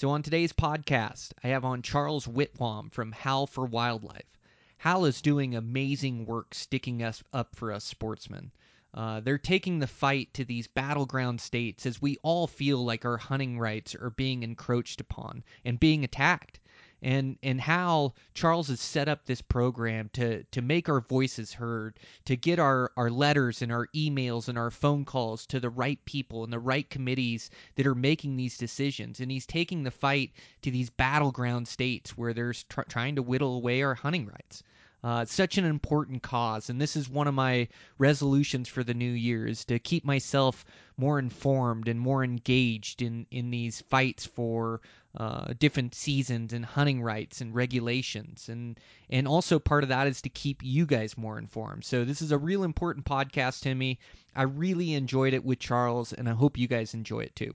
So, on today's podcast, I have on Charles Whitwam from Howl for Wildlife. Howl is doing amazing work sticking us up for us sportsmen. Uh, they're taking the fight to these battleground states as we all feel like our hunting rights are being encroached upon and being attacked and and how Charles has set up this program to to make our voices heard, to get our our letters and our emails and our phone calls to the right people and the right committees that are making these decisions. And he's taking the fight to these battleground states where there's tr- trying to whittle away our hunting rights. Uh, such an important cause, and this is one of my resolutions for the new year: is to keep myself more informed and more engaged in in these fights for uh, different seasons and hunting rights and regulations, and and also part of that is to keep you guys more informed. So this is a real important podcast to me. I really enjoyed it with Charles, and I hope you guys enjoy it too.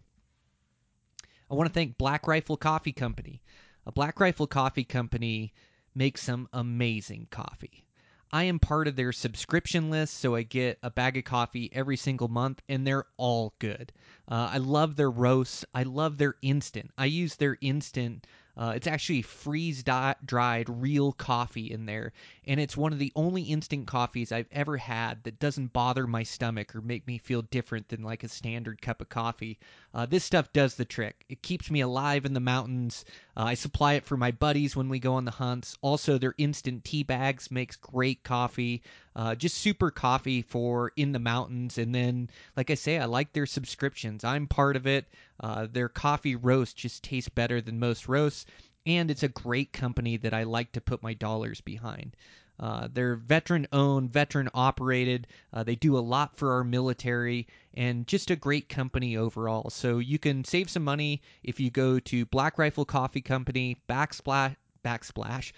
I want to thank Black Rifle Coffee Company. A Black Rifle Coffee Company makes some amazing coffee. I am part of their subscription list, so I get a bag of coffee every single month, and they're all good. Uh, I love their roasts. I love their instant. I use their instant. Uh, it's actually freeze di- dried real coffee in there, and it's one of the only instant coffees I've ever had that doesn't bother my stomach or make me feel different than like a standard cup of coffee. Uh, this stuff does the trick. It keeps me alive in the mountains. Uh, I supply it for my buddies when we go on the hunts. Also, their instant tea bags makes great coffee. Uh, just super coffee for in the mountains. And then, like I say, I like their subscriptions. I'm part of it. Uh, their coffee roast just tastes better than most roasts. And it's a great company that I like to put my dollars behind. Uh, they're veteran owned, veteran operated. Uh, they do a lot for our military and just a great company overall. So you can save some money if you go to Black Rifle Coffee Company backsplash backsplash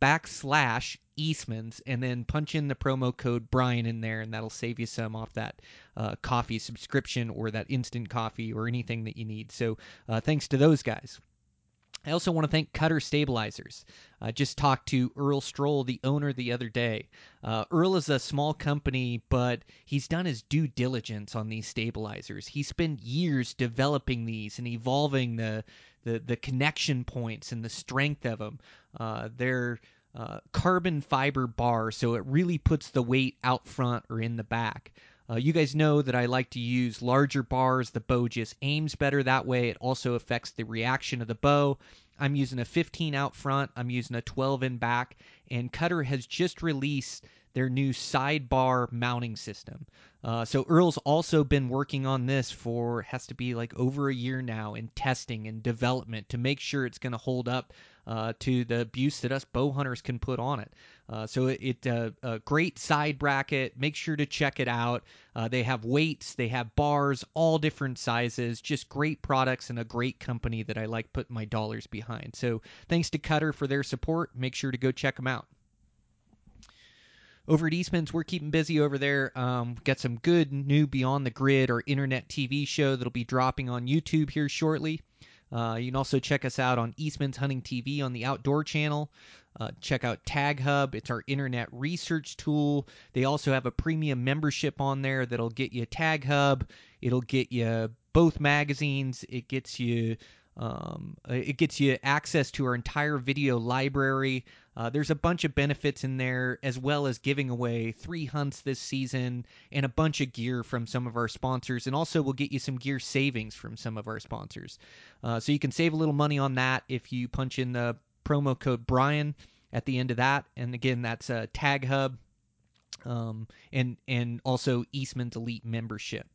backslash Eastman's and then punch in the promo code Brian in there and that'll save you some off that uh, coffee subscription or that instant coffee or anything that you need. So uh, thanks to those guys. I also want to thank Cutter Stabilizers. I just talked to Earl Stroll, the owner, the other day. Uh, Earl is a small company, but he's done his due diligence on these stabilizers. He spent years developing these and evolving the the, the connection points and the strength of them. Uh, they're uh, carbon fiber bar, so it really puts the weight out front or in the back. Uh, you guys know that I like to use larger bars. The bow just aims better that way. It also affects the reaction of the bow. I'm using a 15 out front, I'm using a 12 in back, and Cutter has just released their new sidebar mounting system. Uh, so Earl's also been working on this for has to be like over a year now in testing and development to make sure it's going to hold up uh, to the abuse that us bow hunters can put on it. Uh, so it, it uh, a great side bracket. Make sure to check it out. Uh, they have weights, they have bars, all different sizes. Just great products and a great company that I like putting my dollars behind. So thanks to Cutter for their support. Make sure to go check them out over at Eastman's, we're keeping busy over there. Um, got some good new Beyond the Grid or internet TV show that'll be dropping on YouTube here shortly. Uh, you can also check us out on Eastman's Hunting TV on the Outdoor Channel. Uh, check out Tag Hub; it's our internet research tool. They also have a premium membership on there that'll get you Tag Hub. It'll get you both magazines. It gets you um, it gets you access to our entire video library. Uh, there's a bunch of benefits in there, as well as giving away three hunts this season and a bunch of gear from some of our sponsors. And also, we'll get you some gear savings from some of our sponsors. Uh, so you can save a little money on that if you punch in the promo code Brian at the end of that. And again, that's a Tag Hub um, and and also Eastman's Elite membership.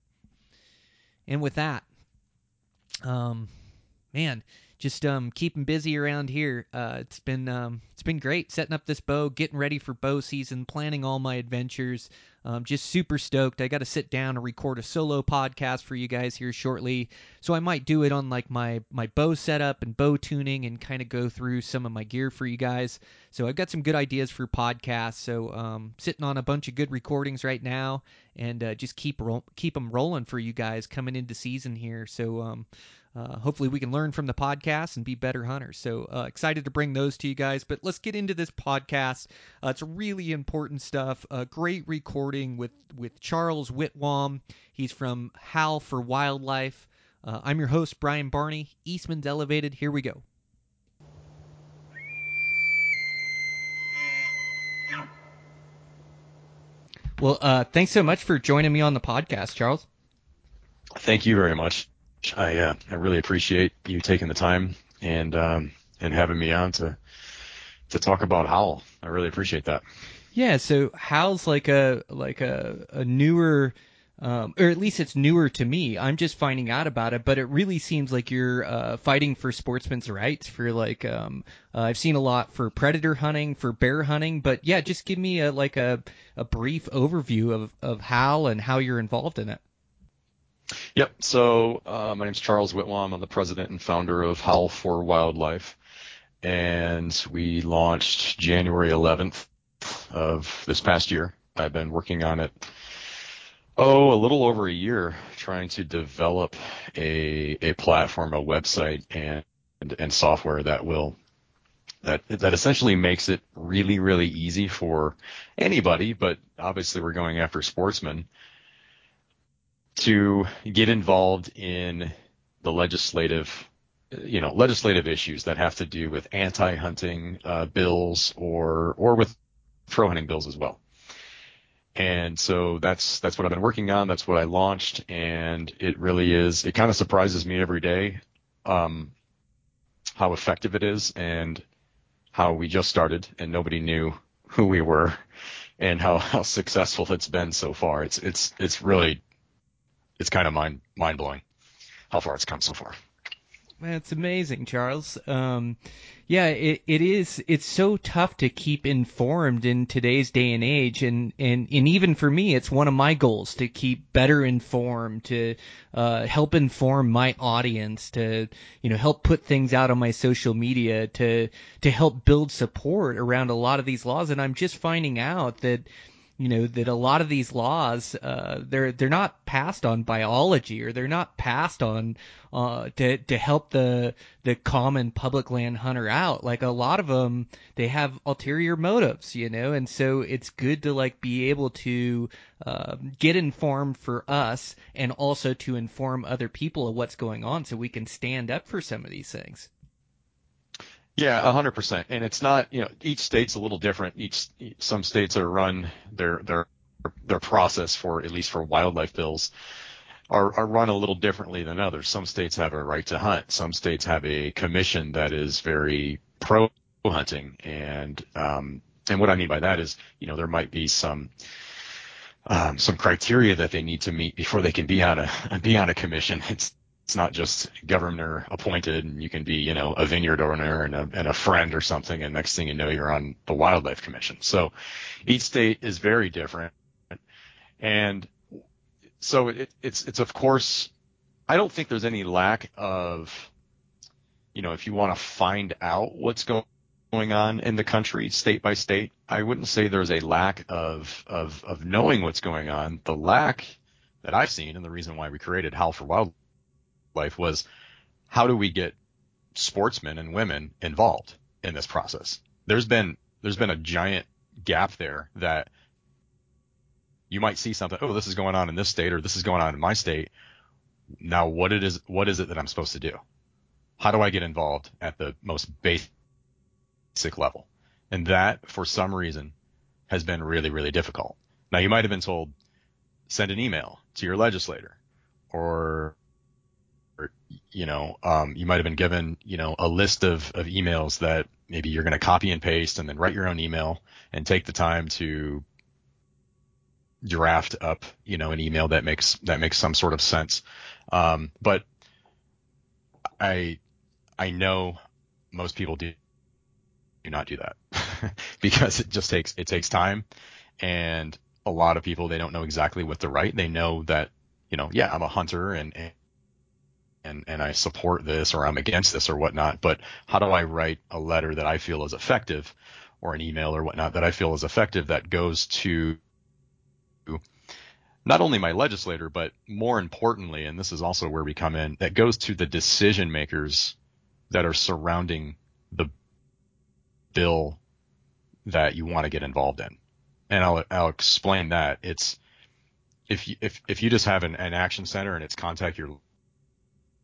And with that, um, man, just um keeping busy around here. Uh, it's been um it's been great setting up this bow, getting ready for bow season, planning all my adventures. Um, just super stoked. I got to sit down and record a solo podcast for you guys here shortly. So I might do it on like my my bow setup and bow tuning and kind of go through some of my gear for you guys. So I've got some good ideas for podcasts. So um, sitting on a bunch of good recordings right now, and uh, just keep ro- keep them rolling for you guys coming into season here. So um, uh, hopefully, we can learn from the podcast and be better hunters. So uh, excited to bring those to you guys. But let's get into this podcast. Uh, it's really important stuff. A great recording with with Charles Whitwam. He's from Howl for Wildlife. Uh, I'm your host Brian Barney. Eastman's Elevated. Here we go. Well, uh, thanks so much for joining me on the podcast, Charles. Thank you very much. I uh, I really appreciate you taking the time and um, and having me on to to talk about Howl. I really appreciate that. Yeah, so Howl's like a like a, a newer um, or at least it's newer to me. I'm just finding out about it, but it really seems like you're uh, fighting for sportsmen's rights. For like, um, uh, I've seen a lot for predator hunting, for bear hunting, but yeah, just give me a like a a brief overview of of Howl and how you're involved in it. Yep. So uh, my name's Charles Whitwam. I'm the president and founder of Howl for Wildlife, and we launched January 11th of this past year. I've been working on it oh a little over a year, trying to develop a a platform, a website, and and, and software that will that that essentially makes it really really easy for anybody, but obviously we're going after sportsmen to get involved in the legislative you know legislative issues that have to do with anti-hunting uh, bills or or with pro hunting bills as well. And so that's that's what I've been working on. That's what I launched, and it really is. It kind of surprises me every day um, how effective it is, and how we just started and nobody knew who we were, and how how successful it's been so far. It's it's it's really it's kind of mind mind blowing how far it's come so far. That's amazing, Charles. Um, yeah, it, it is. It's so tough to keep informed in today's day and age, and, and, and even for me, it's one of my goals to keep better informed, to uh, help inform my audience, to you know help put things out on my social media, to to help build support around a lot of these laws. And I'm just finding out that you know that a lot of these laws uh, they're they're not passed on biology or they're not passed on uh, to to help the the common public land hunter out. Like a lot of them, they have ulterior motives, you know, and so it's good to like be able to uh, get informed for us and also to inform other people of what's going on, so we can stand up for some of these things. Yeah, a hundred percent. And it's not, you know, each state's a little different. Each, some states are run their, their, their process for, at least for wildlife bills are, are run a little differently than others. Some states have a right to hunt. Some states have a commission that is very pro hunting. And, um, and what I mean by that is, you know, there might be some, um, some criteria that they need to meet before they can be on a, be on a commission. It's, it's not just governor appointed and you can be, you know, a vineyard owner and a, and a friend or something. And next thing you know, you're on the wildlife commission. So each state is very different. And so it, it's, it's of course, I don't think there's any lack of, you know, if you want to find out what's going going on in the country state by state, I wouldn't say there's a lack of, of, of knowing what's going on. The lack that I've seen and the reason why we created Howl for Wildlife life was how do we get sportsmen and women involved in this process? There's been there's been a giant gap there that you might see something, oh, this is going on in this state or this is going on in my state. Now what it is what is it that I'm supposed to do? How do I get involved at the most basic level? And that for some reason has been really, really difficult. Now you might have been told send an email to your legislator or you know, um, you might have been given, you know, a list of, of emails that maybe you're going to copy and paste and then write your own email and take the time to draft up, you know, an email that makes, that makes some sort of sense. Um, but I, I know most people do, do not do that because it just takes, it takes time and a lot of people they don't know exactly what to write. They know that you know, yeah, I'm a hunter and and and I support this or I'm against this or whatnot. But how do I write a letter that I feel is effective, or an email or whatnot that I feel is effective that goes to not only my legislator, but more importantly, and this is also where we come in, that goes to the decision makers that are surrounding the bill that you want to get involved in. And I'll, I'll explain that. It's, if you, if, if you just have an, an action center and it's contact your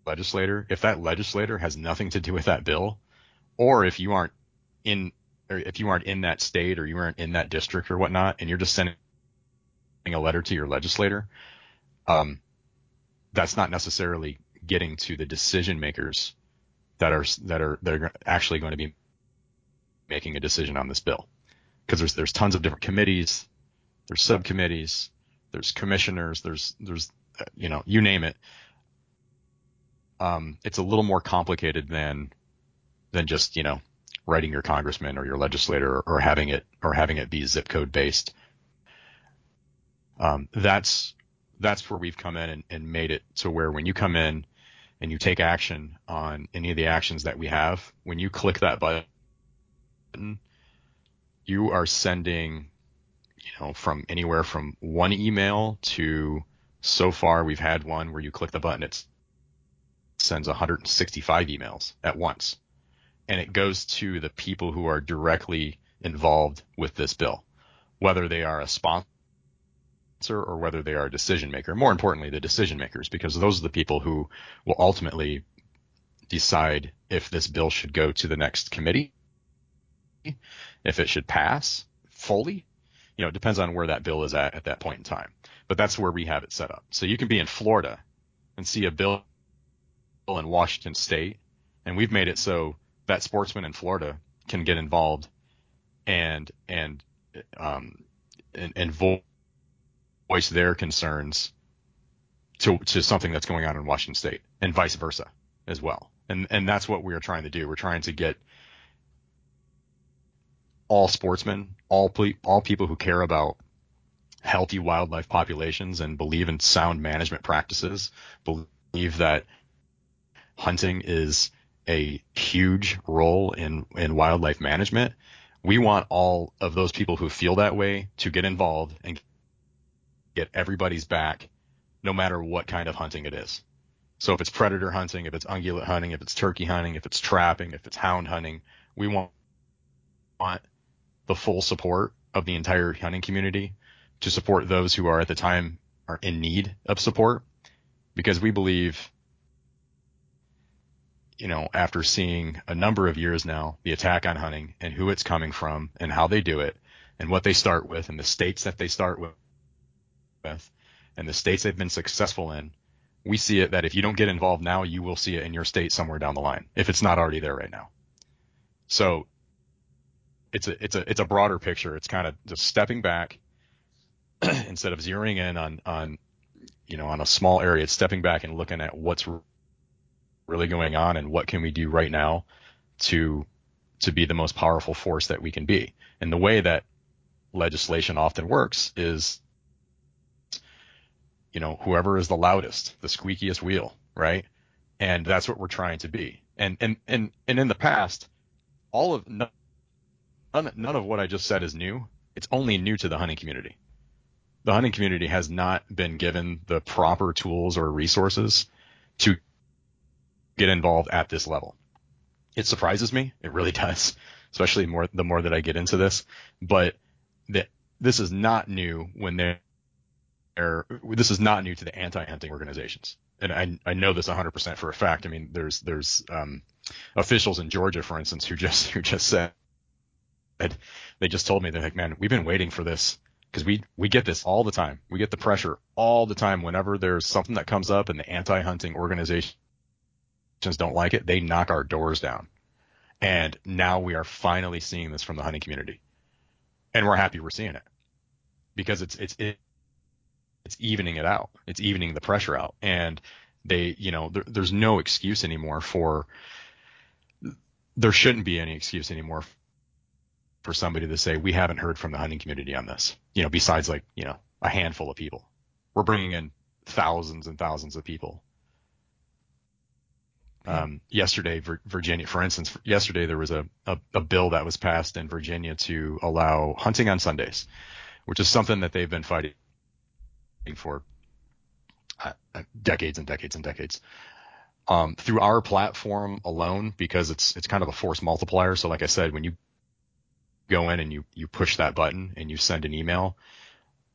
legislator, if that legislator has nothing to do with that bill, or if you aren't in, or if you aren't in that state or you aren't in that district or whatnot, and you're just sending a letter to your legislator, um, that's not necessarily getting to the decision makers that are that are that are actually going to be making a decision on this bill because there's there's tons of different committees, there's subcommittees, there's commissioners, there's there's you know you name it. Um, it's a little more complicated than than just you know writing your congressman or your legislator or, or having it or having it be zip code based. Um, that's that's where we've come in and, and made it to where when you come in and you take action on any of the actions that we have, when you click that button, you are sending, you know, from anywhere from one email to so far we've had one where you click the button, it sends 165 emails at once. And it goes to the people who are directly involved with this bill, whether they are a sponsor or whether they are a decision maker. More importantly, the decision makers, because those are the people who will ultimately decide if this bill should go to the next committee, if it should pass fully. You know, it depends on where that bill is at at that point in time. But that's where we have it set up. So you can be in Florida and see a bill in Washington State, and we've made it so that sportsmen in Florida can get involved and and um and, and voice their concerns to to something that's going on in Washington State, and vice versa as well. And and that's what we are trying to do. We're trying to get all sportsmen, all ple- all people who care about healthy wildlife populations and believe in sound management practices, believe that hunting is a huge role in in wildlife management. We want all of those people who feel that way to get involved and get everybody's back, no matter what kind of hunting it is. So if it's predator hunting, if it's ungulate hunting, if it's turkey hunting, if it's trapping, if it's hound hunting, we want, want the full support of the entire hunting community to support those who are at the time are in need of support because we believe you know after seeing a number of years now the attack on hunting and who it's coming from and how they do it and what they start with and the states that they start with and the states they've been successful in, we see it that if you don't get involved now, you will see it in your state somewhere down the line if it's not already there right now. So it's a it's a it's a broader picture. It's kind of just stepping back instead of zeroing in on on you know on a small area. It's stepping back and looking at what's really going on and what can we do right now to to be the most powerful force that we can be. And the way that legislation often works is you know, whoever is the loudest, the squeakiest wheel, right? And that's what we're trying to be. And and and and in the past, all of none, none of what I just said is new. It's only new to the hunting community. The hunting community has not been given the proper tools or resources to get involved at this level. It surprises me. It really does, especially more the more that I get into this. But this is not new when they're this is not new to the anti-hunting organizations. And I, I know this 100% for a fact. I mean, there's, there's, um, officials in Georgia, for instance, who just, who just said, they just told me, they're like, man, we've been waiting for this because we, we get this all the time. We get the pressure all the time whenever there's something that comes up in the anti-hunting organizations don't like it. They knock our doors down. And now we are finally seeing this from the hunting community and we're happy we're seeing it because it's, it's, it, it's evening it out. It's evening the pressure out. And they, you know, there, there's no excuse anymore for, there shouldn't be any excuse anymore for somebody to say, we haven't heard from the hunting community on this, you know, besides like, you know, a handful of people. We're bringing in thousands and thousands of people. Um, yesterday, Virginia, for instance, yesterday there was a, a, a bill that was passed in Virginia to allow hunting on Sundays, which is something that they've been fighting for uh, decades and decades and decades. Um, through our platform alone, because it's it's kind of a force multiplier. So, like I said, when you go in and you you push that button and you send an email,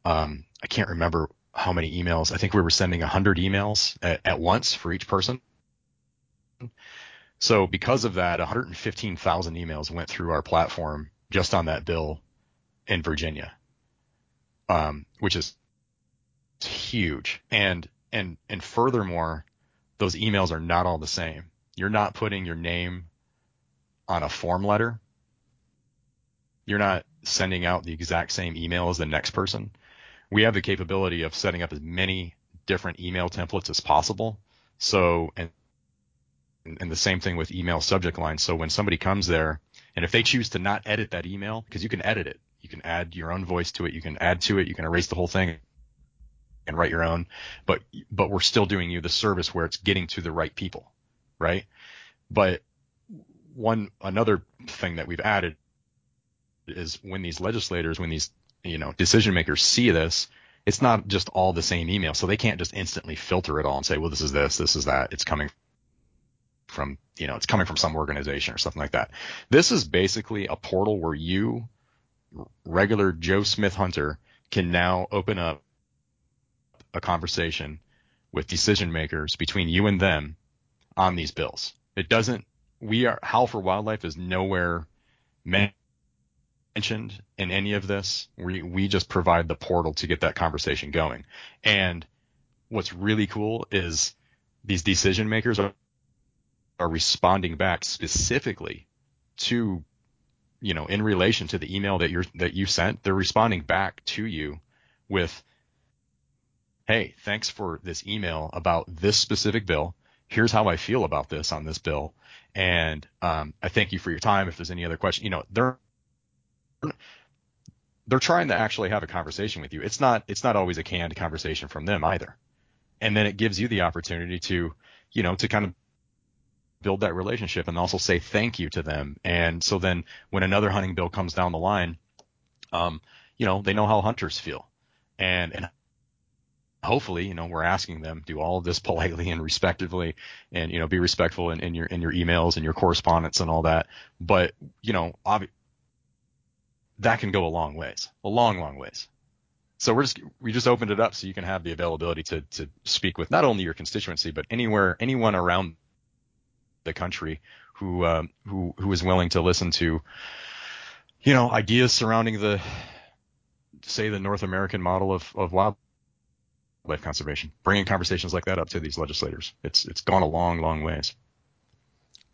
um, I can't remember how many emails. I think we were sending 100 emails at, at once for each person. So because of that, 115,000 emails went through our platform just on that bill in Virginia, um, which is huge. And and and furthermore, those emails are not all the same. You're not putting your name on a form letter. You're not sending out the exact same email as the next person. We have the capability of setting up as many different email templates as possible. So, and, and the same thing with email subject lines. So when somebody comes there and if they choose to not edit that email, because you can edit it, you can add your own voice to it, you can add to it, you can erase the whole thing and write your own, but but we're still doing you the service where it's getting to the right people, right? But one another thing that we've added is when these legislators, when these you know decision makers see this, it's not just all the same email, so they can't just instantly filter it all and say, well, this is this, this is that. It's coming from you know it's coming from some organization or something like that. This is basically a portal where you, regular Joe Smith Hunter, can now open up a conversation with decision makers between you and them on these bills. It doesn't, we are, Howl for Wildlife is nowhere mentioned in any of this. We, we just provide the portal to get that conversation going. And what's really cool is these decision makers are, are responding back specifically to, you know, in relation to the email that you're, that you sent, they're responding back to you with, hey, thanks for this email about this specific bill. Here's how I feel about this on this bill. And um, I thank you for your time. If there's any other question, you know, they're they're trying to actually have a conversation with you. It's not it's not always a canned conversation from them either. And then it gives you the opportunity to, you know, to kind of build that relationship and also say thank you to them. And so then when another hunting bill comes down the line, um, you know, they know how hunters feel. And and hopefully, you know, we're asking them do all of this politely and respectfully and, you know, be respectful in, in your, in your emails and your correspondence and all that. But, you know, obvi- that can go a long ways, a long, long ways. So we're just, we just opened it up so you can have the availability to, to speak with not only your constituency, but anywhere, anyone around the country who, um, who, who is willing to listen to, you know, ideas surrounding the, say the North American model of, of wild life conservation. Bringing conversations like that up to these legislators. It's it's gone a long, long ways.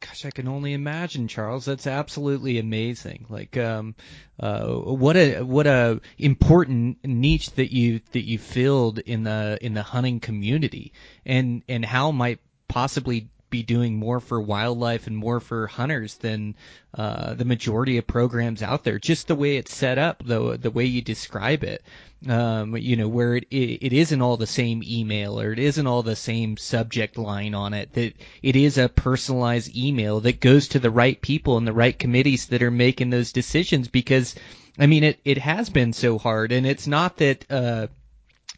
Gosh, I can only imagine, Charles. That's absolutely amazing. Like, um, uh, what a what a important niche that you that you filled in the in the hunting community, and and Howl might possibly be doing more for wildlife and more for hunters than uh, the majority of programs out there. Just the way it's set up, the the way you describe it, um, you know, where it, it it isn't all the same email or it isn't all the same subject line on it. That it is a personalized email that goes to the right people and the right committees that are making those decisions. Because, I mean, it it has been so hard, and it's not that. Uh,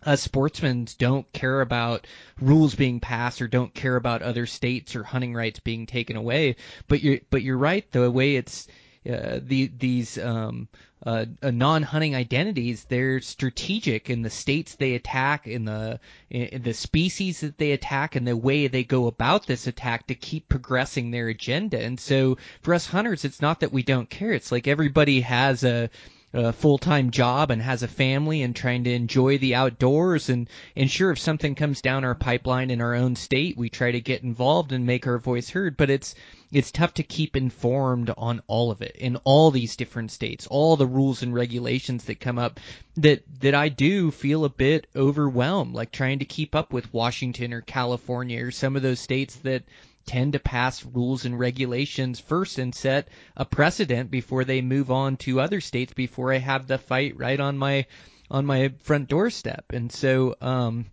us sportsmen don't care about rules being passed or don't care about other states or hunting rights being taken away. But you're but you're right. The way it's uh, the these um, uh, uh, non-hunting identities they're strategic in the states they attack in the in the species that they attack and the way they go about this attack to keep progressing their agenda and so for us hunters it's not that we don't care it's like everybody has a a full-time job and has a family and trying to enjoy the outdoors. And and sure if something comes down our pipeline in our own state we try to get involved and make our voice heard. But it's it's tough to keep informed on all of it in all these different states all the rules and regulations that come up that that I do feel a bit overwhelmed like trying to keep up with Washington or California or some of those states that tend to pass rules and regulations first and set a precedent before they move on to other states before I have the fight right on my on my front doorstep. And so um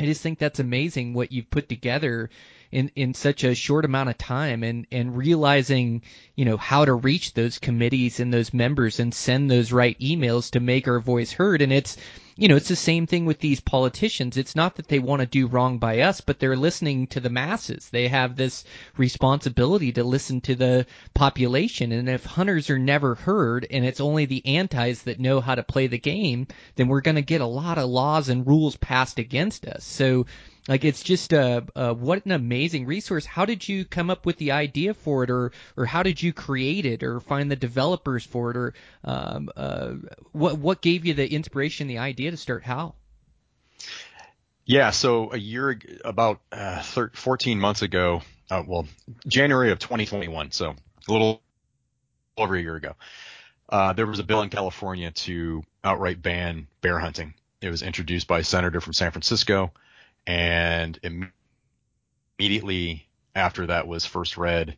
I just think that's amazing what you've put together in in such a short amount of time and and realizing you know how to reach those committees and those members and send those right emails to make our voice heard and it's you know it's the same thing with these politicians. It's not that they want to do wrong by us but they're listening to the masses. They have this responsibility to listen to the population. And if hunters are never heard and it's only the antis that know how to play the game then we're going to get a lot of laws and rules passed against us. So like it's just uh, uh, what an amazing resource. How did you come up with the idea for it, or or how did you create it, or find the developers for it, or um, uh, what what gave you the inspiration, the idea to start Howl? Yeah, so a year, about uh, 13, 14 months ago, uh, well, January of 2021, so a little over a year ago, uh, there was a bill in California to outright ban bear hunting. It was introduced by a senator from San Francisco and immediately after that was first read,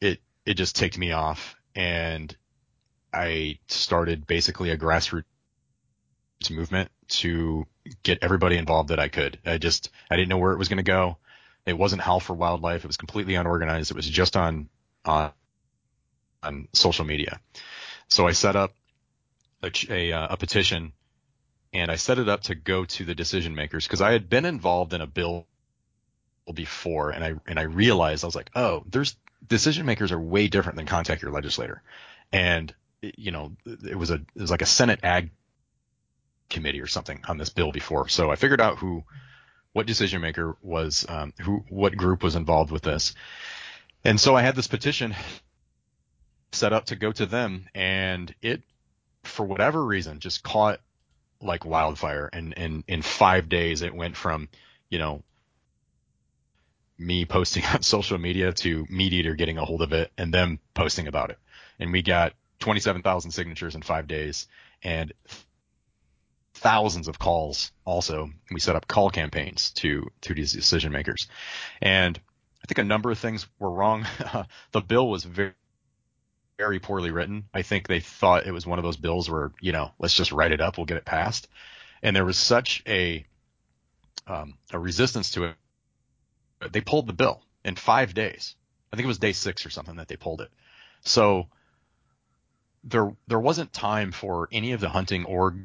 it it just ticked me off, and I started basically a grassroots movement to get everybody involved that I could. I just I didn't know where it was going to go. It wasn't Howl for Wildlife. It was completely unorganized. It was just on on on social media. So I set up a, a, uh, a petition and I set it up to go to the decision makers because I had been involved in a bill before and I and I realized I was like, oh, there's decision makers are way different than contact your legislator. And you know, it was a it was like a Senate Ag committee or something on this bill before. So I figured out who what decision maker was um, who what group was involved with this. And so I had this petition set up to go to them and it for whatever reason just caught like wildfire. And, and in five days, it went from, you know, me posting on social media to MeatEater getting a hold of it and them posting about it. And we got 27,000 signatures in five days and thousands of calls also. We set up call campaigns to, to these decision makers. And I think a number of things were wrong. the bill was very, very poorly written. I think they thought it was one of those bills where, you know, let's just write it up, we'll get it passed. And there was such a um, a resistance to it. They pulled the bill in five days. I think it was day six or something that they pulled it. So there there wasn't time for any of the hunting orgs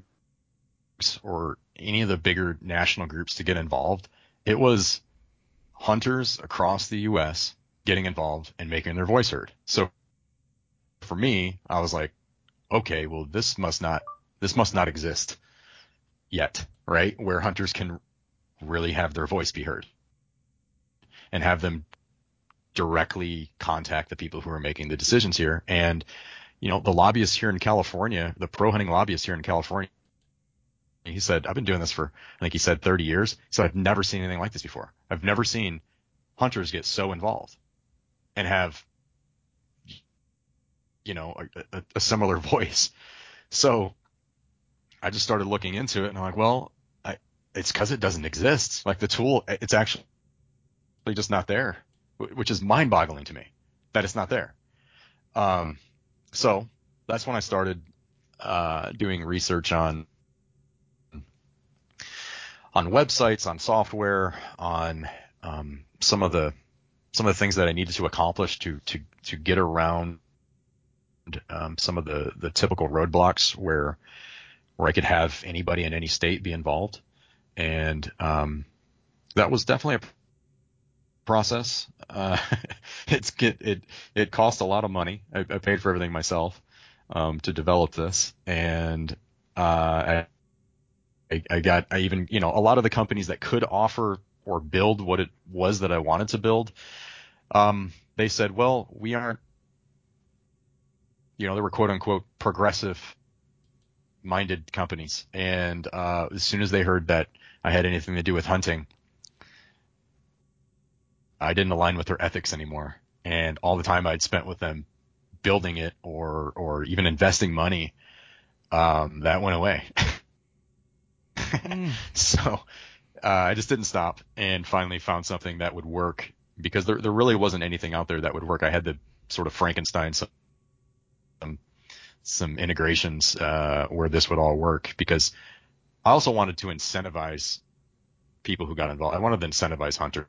or any of the bigger national groups to get involved. It was hunters across the U.S. getting involved and making their voice heard. So for me, I was like, okay, well, this must not, this must not exist yet, right? Where hunters can really have their voice be heard and have them directly contact the people who are making the decisions here. And, you know, the lobbyists here in California, the pro hunting lobbyists here in California, he said, I've been doing this for, I think he said 30 years. So I've never seen anything like this before. I've never seen hunters get so involved and have you know, a, a, similar voice. So I just started looking into it and I'm like, well, I, it's cause it doesn't exist. Like the tool, it's actually just not there, which is mind boggling to me that it's not there. Um, so that's when I started, uh, doing research on, on websites, on software, on, um, some of the, some of the things that I needed to accomplish to, to, to get around um, some of the the typical roadblocks where where I could have anybody in any state be involved, and um, that was definitely a process. Uh, it's get it it cost a lot of money. I, I paid for everything myself um, to develop this, and uh, I, I got I even you know a lot of the companies that could offer or build what it was that I wanted to build. Um, they said, well, we aren't you know, they were quote unquote progressive minded companies. And uh, as soon as they heard that I had anything to do with hunting, I didn't align with their ethics anymore. And all the time I'd spent with them building it or or even investing money, um, that went away. mm. So uh, I just didn't stop and finally found something that would work because there there really wasn't anything out there that would work. I had to sort of Frankenstein some some, some integrations uh, where this would all work because I also wanted to incentivize people who got involved. I wanted to incentivize hunters,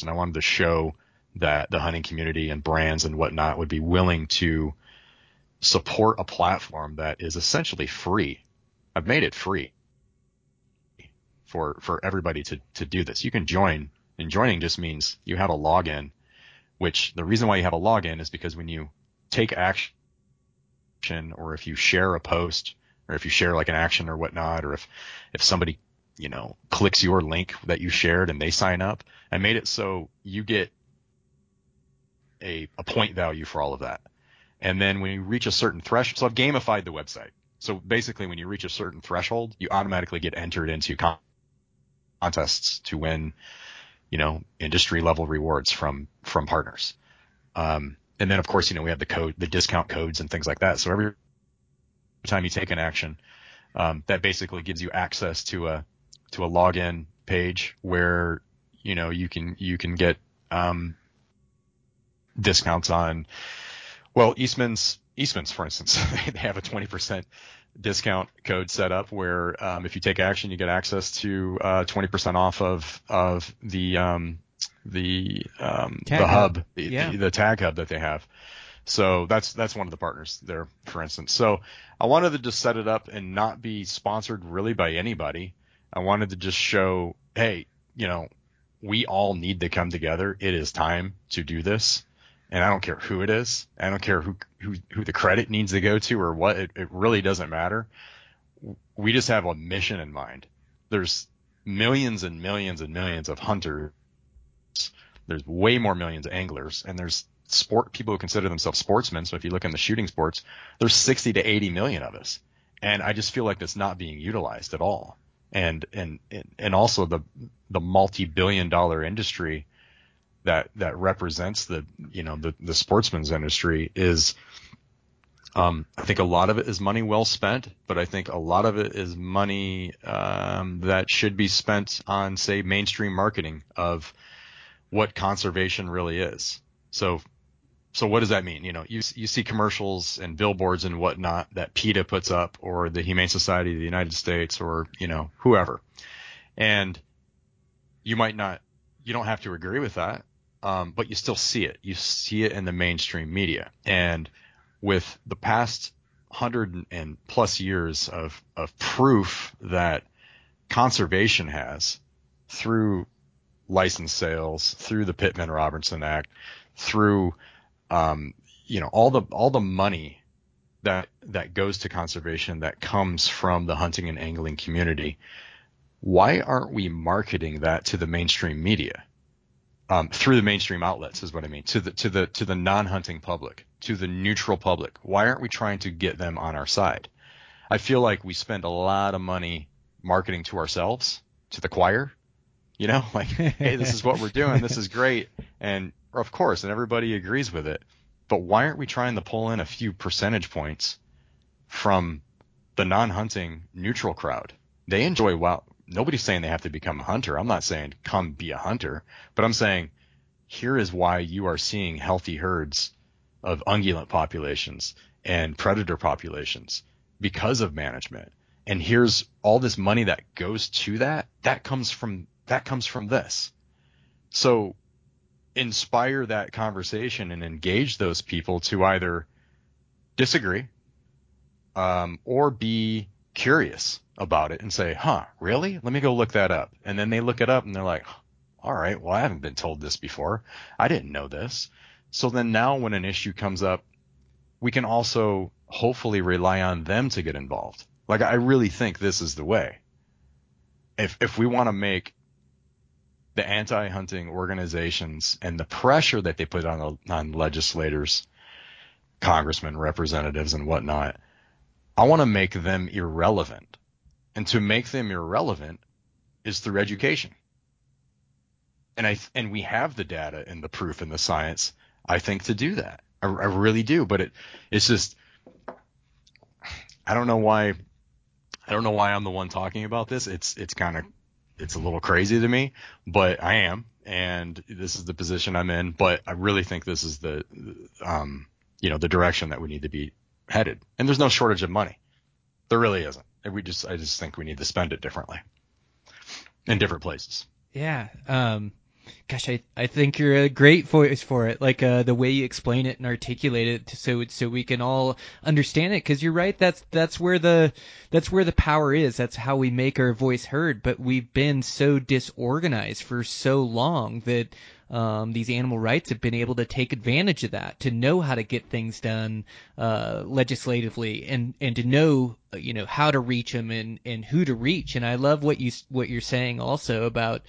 and I wanted to show that the hunting community and brands and whatnot would be willing to support a platform that is essentially free. I've made it free for for everybody to to do this. You can join, and joining just means you have a login. Which the reason why you have a login is because when you take action, or if you share a post, or if you share like an action or whatnot, or if if somebody you know clicks your link that you shared and they sign up, I made it so you get a, a point value for all of that. And then when you reach a certain threshold, so I've gamified the website. So basically, when you reach a certain threshold, you automatically get entered into con- contests to win, you know, industry level rewards from from partners. Um, and then of course, you know, we have the code, the discount codes and things like that. So every time you take an action, um, that basically gives you access to a to a login page where you know you can you can get um, discounts on well Eastman's Eastman's for instance they have a 20% discount code set up where um, if you take action, you get access to uh, 20% off of of the um, the um, the hub. hub, the, Yeah. the, the tag hub that they have. So that's that's one of the partners there, for instance. So I wanted to just set it up and not be sponsored really by anybody. I wanted to just show, hey, you know, we all need to come together. It is time to do this and I don't care who it is. I don't care who who who the credit needs to go to or what. It, it really doesn't matter. We just have a mission in mind. There's millions and millions and millions of hunters. There's way more millions of anglers, and there's sport people who consider themselves sportsmen. So if you look in the shooting sports, there's 60 to 80 million of us, and I just feel like that's not being utilized at all. And and and also the the multi-billion dollar industry that that represents the you know the the sportsman's industry is um, I think a lot of it is money well spent, but I think a lot of it is money um, that should be spent on say mainstream marketing of what conservation really is. So so what does that mean? You know, you you see commercials and billboards and whatnot that PETA puts up or the Humane Society of the United States or you know whoever, and you might not you don't have to agree with that um, but you still see it. You see it in the mainstream media. And with the past hundred and plus years of, of proof that conservation has through license sales, through the Pittman Robertson Act, through um, you know all the all the money that that goes to conservation that comes from the hunting and angling community. Why aren't we marketing that to the mainstream media? um, through the mainstream outlets is what I mean to the to the to the non-hunting public, to the neutral public. Why aren't we trying to get them on our side? I feel like we spend a lot of money marketing to ourselves, to the choir. You know, like, hey, this is what we're doing. This is great, and of course, and everybody agrees with it. But why aren't we trying to pull in a few percentage points from the non-hunting neutral crowd? They enjoy wild nobody's saying they have to become a hunter. I'm not saying come be a hunter, but I'm saying here is why you are seeing healthy herds of ungulate populations and predator populations because of management. And here's all this money that goes to that. That comes from that comes from this. So inspire that conversation and engage those people to either disagree um, or be curious about it and say, huh, really? Let me go look that up. And then they look it up and they're like, all right, well, I haven't been told this before. I didn't know this. So then now when an issue comes up, we can also hopefully rely on them to get involved. Like I really think this is the way. If if we want to make the anti-hunting organizations and the pressure that they put on on legislators, congressmen, representatives, and whatnot, I want to make them irrelevant. And to make them irrelevant is through education. And I and we have the data and the proof and the science, I think, to do that. I, I really do. But it it's just I don't know why I don't know why I'm the one talking about this. It's it's kind of it's a little crazy to me, but I am and this is the position I'm in, but I really think this is the, um, you know, the direction that we need to be headed. And there's no shortage of money. There really isn't. And we just, I just think we need to spend it differently in different places. Yeah. Um, gosh, I, I think you're a great voice for it. Like uh, the way you explain it and articulate it, so so we can all understand it. Because you're right. That's that's where the that's where the power is. That's how we make our voice heard. But we've been so disorganized for so long that um, these animal rights have been able to take advantage of that, to know how to get things done uh, legislatively, and and to know you know how to reach them and and who to reach. And I love what you what you're saying also about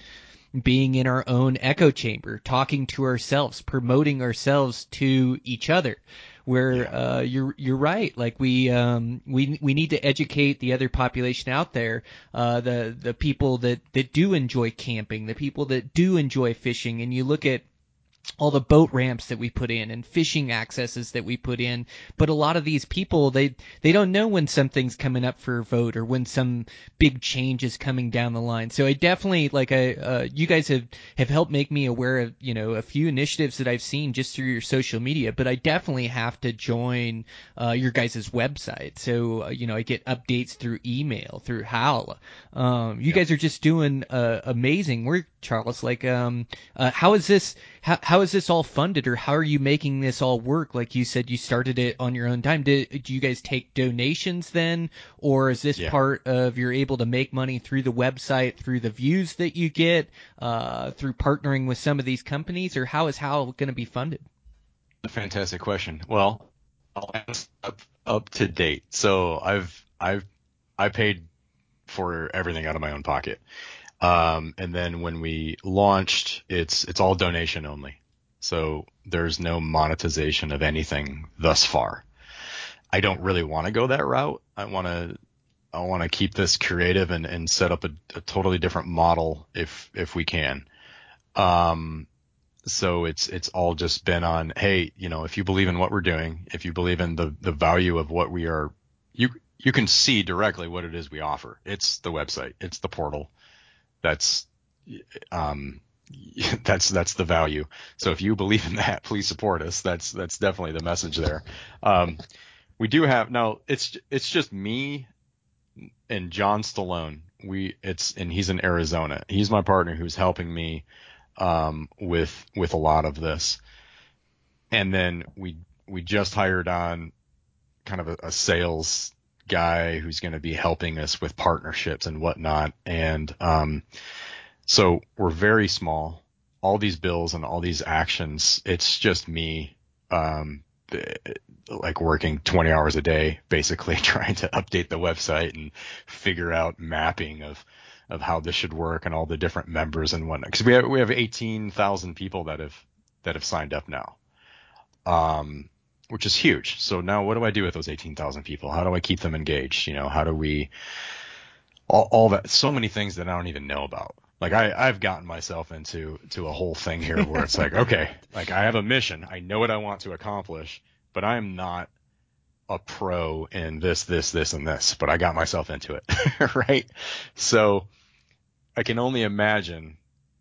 being in our own echo chamber, talking to ourselves, promoting ourselves to each other. Where Yeah. uh, you're you're right. Like we um, we we need to educate the other population out there, uh, the the people that that do enjoy camping, the people that do enjoy fishing, and you look at all the boat ramps that we put in and fishing accesses that we put in. But a lot of these people, they, they don't know when something's coming up for a vote or when some big change is coming down the line. So I definitely, like, I, uh, you guys have, have helped make me aware of, you know, a few initiatives that I've seen just through your social media, but I definitely have to join, uh, your guys' website. So, uh, you know, I get updates through email, through Howl. Um, you guys are just doing, uh, amazing work, Charles. Like, um, uh, how is this, how, how is this all funded or Howl are you making this all work? Like you said, you started it on your own time. Did, do you guys take donations then? Or is this Yeah. part of you're able to make money through the website, through the views that you get, uh, through partnering with some of these companies or how is how going to be funded? A fantastic question. Well, I'll answer up, up to date. So I've I've I paid for everything out of my own pocket. Um, and then when we launched, it's it's all donation only. So there's no monetization of anything thus far. I don't really want to go that route. I want to I want to keep this creative and, and set up a, a totally different model if if we can. Um, so it's it's all just been on hey you know if you believe in what we're doing if you believe in the the value of what we are you you can see directly what it is we offer it's the website it's the portal that's um that's that's the value. So if you believe in that please support us. That's that's definitely the message there. Um we do have now it's it's just me and John Stallone. We it's and he's in Arizona. He's my partner who's helping me um, with with a lot of this. And then we we just hired on kind of a, a sales guy who's going to be helping us with partnerships and whatnot. And um, so we're very small. All these bills and all these actions, it's just me, um, like working 20 hours a day, basically trying to update the website and figure out mapping of of how this should work and all the different members and whatnot. Because we have we have 18,000 people that have that have signed up now, um, which is huge. So now what do I do with those 18,000 people? How do I keep them engaged? You know, how do we all, all that? So many things that I don't even know about. Like I, I've gotten myself into to a whole thing here where it's like, okay, like I have a mission. I know what I want to accomplish, but I am not a pro in this, this, this, and this, but I got myself into it. right. So I can only imagine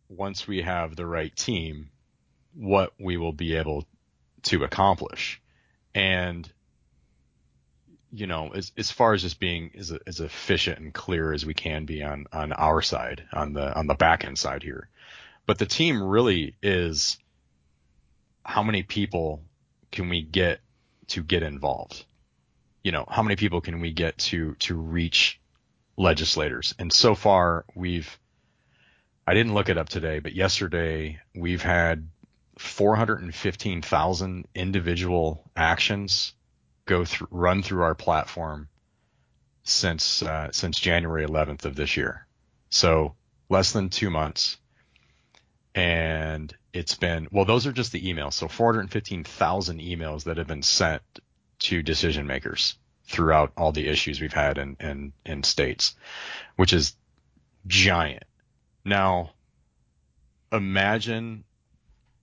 once we have the right team, what we will be able to accomplish. And, you know, as, as far as just being as, as efficient and clear as we can be on, on our side, on the, on the back end side here. But the team really is how many people can we get to get involved? You know, how many people can we get to, to reach legislators? And so far we've, I didn't look it up today, but yesterday we've had 415,000 individual actions go through, run through our platform since, uh, since January 11th of this year. So less than two months. And it's been, well, those are just the emails. So 415,000 emails that have been sent to decision makers throughout all the issues we've had in, in, in states, which is giant. Now, imagine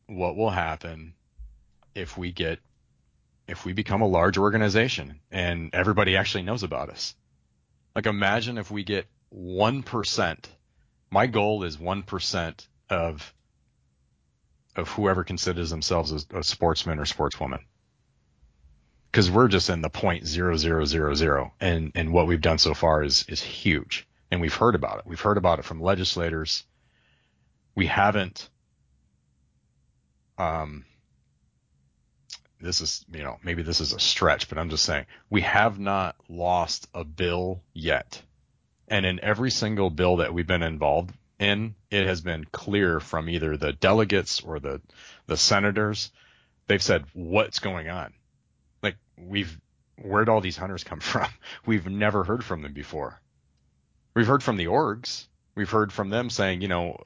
what will happen if we get, if we become a large organization and everybody actually knows about us. Like imagine if we get 1%, my goal is 1% of of whoever considers themselves a, a sportsman or sportswoman. Cause we're just in the point zero zero zero zero and, and what we've done so far is, is huge. And we've heard about it. We've heard about it from legislators. We haven't, um, this is, you know, maybe this is a stretch, but I'm just saying we have not lost a bill yet. And in every single bill that we've been involved in, it has been clear from either the delegates or the, the senators. They've said, what's going on? Like we've, where'd all these hunters come from? We've never heard from them before. We've heard from the orgs. We've heard from them saying, you know,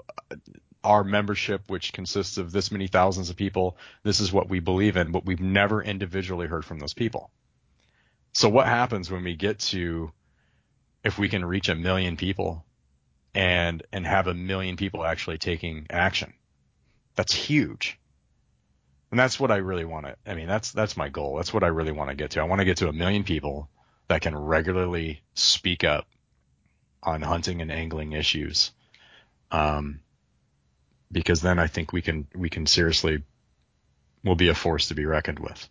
our membership, which consists of this many thousands of people, this is what we believe in, but we've never individually heard from those people. So what happens when we get to, if we can reach a million people and, and have a million people actually taking action? That's huge. And that's what I really want to, I mean, that's, that's my goal. That's what I really want to get to. I want to get to a million people that can regularly speak up on hunting and angling issues. Um, because then I think we can we can seriously will be a force to be reckoned with.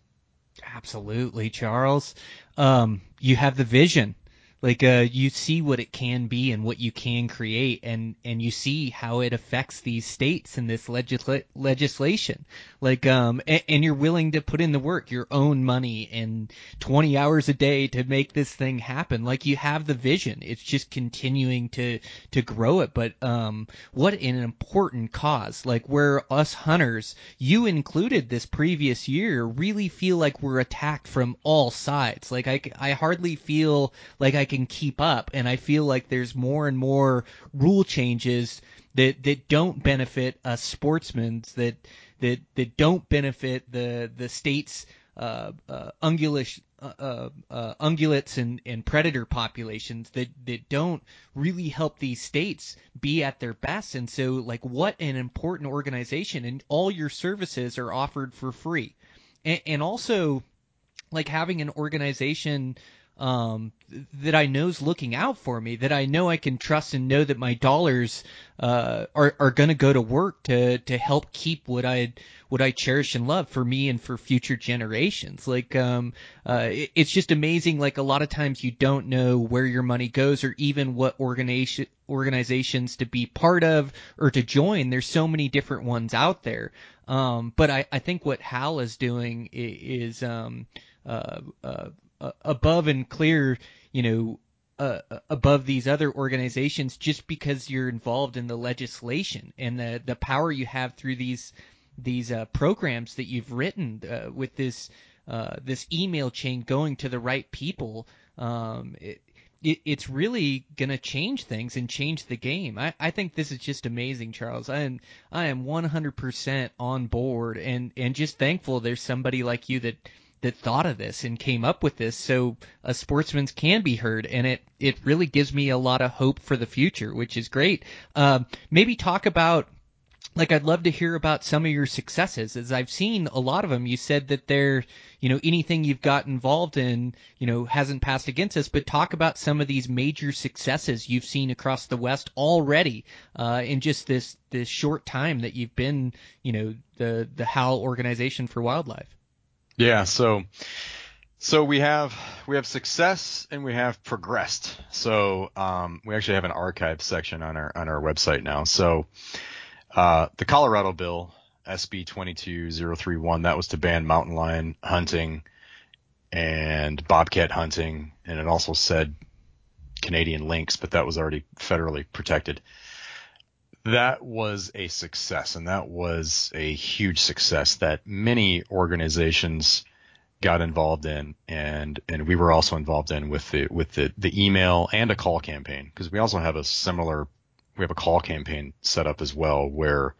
Absolutely, Charles. Um, you have the vision. Like uh, you see what it can be and what you can create, and and you see how it affects these states and this legisla- legislation. Like um, and, and you're willing to put in the work, your own money, and 20 hours a day to make this thing happen. Like you have the vision. It's just continuing to to grow it. But um, what an important cause! Like where us hunters, you included this previous year, really feel like we're attacked from all sides. Like I I hardly feel like I can keep up and I feel like there's more and more rule changes that that don't benefit us sportsmen that that that don't benefit the the state's uh, uh, uh, uh, uh, ungulates and, and predator populations that, that don't really help these states be at their best. And so, like, what an important organization, and all your services are offered for free. And, and also, like, having an organization um, that I know is looking out for me, that I know I can trust and know that my dollars uh, are are going to go to work to to help keep what I what I cherish and love for me and for future generations. Like um, uh, it, it's just amazing. Like a lot of times you don't know where your money goes or even what organization organizations to be part of or to join. There's so many different ones out there. Um, but I, I think what Howl is doing is, um, uh, uh, above and clear, you know, uh, above these other organizations just because you're involved in the legislation and the the power you have through these these uh, programs that you've written uh, with this uh, this email chain going to the right people. Um, it, it, it's really gonna change things and change the game. I, I think this is just amazing, Charles. I am I am 100% on board and and just thankful there's somebody like you that that thought of this and came up with this so a sportsman can be heard. And it it really gives me a lot of hope for the future which is great. Um, maybe talk about like I'd love to hear about some of your successes. As I've seen a lot of them you said that they're you know anything you've got involved in you know hasn't passed against us but talk about some of these major successes you've seen across the west already uh, in just this this short time that you've been you know the the Howl organization for wildlife yeah, so so we have we have success and we have progressed. So um, we actually have an archive section on our on our website now. So uh, the Colorado bill SB 22031 that was to ban mountain lion hunting and bobcat hunting, and it also said Canadian lynx, but that was already federally protected that was a success and that was a huge success that many organizations got involved in and and we were also involved in with the with the the email and a call campaign because we also have a similar we have a call campaign set up as well where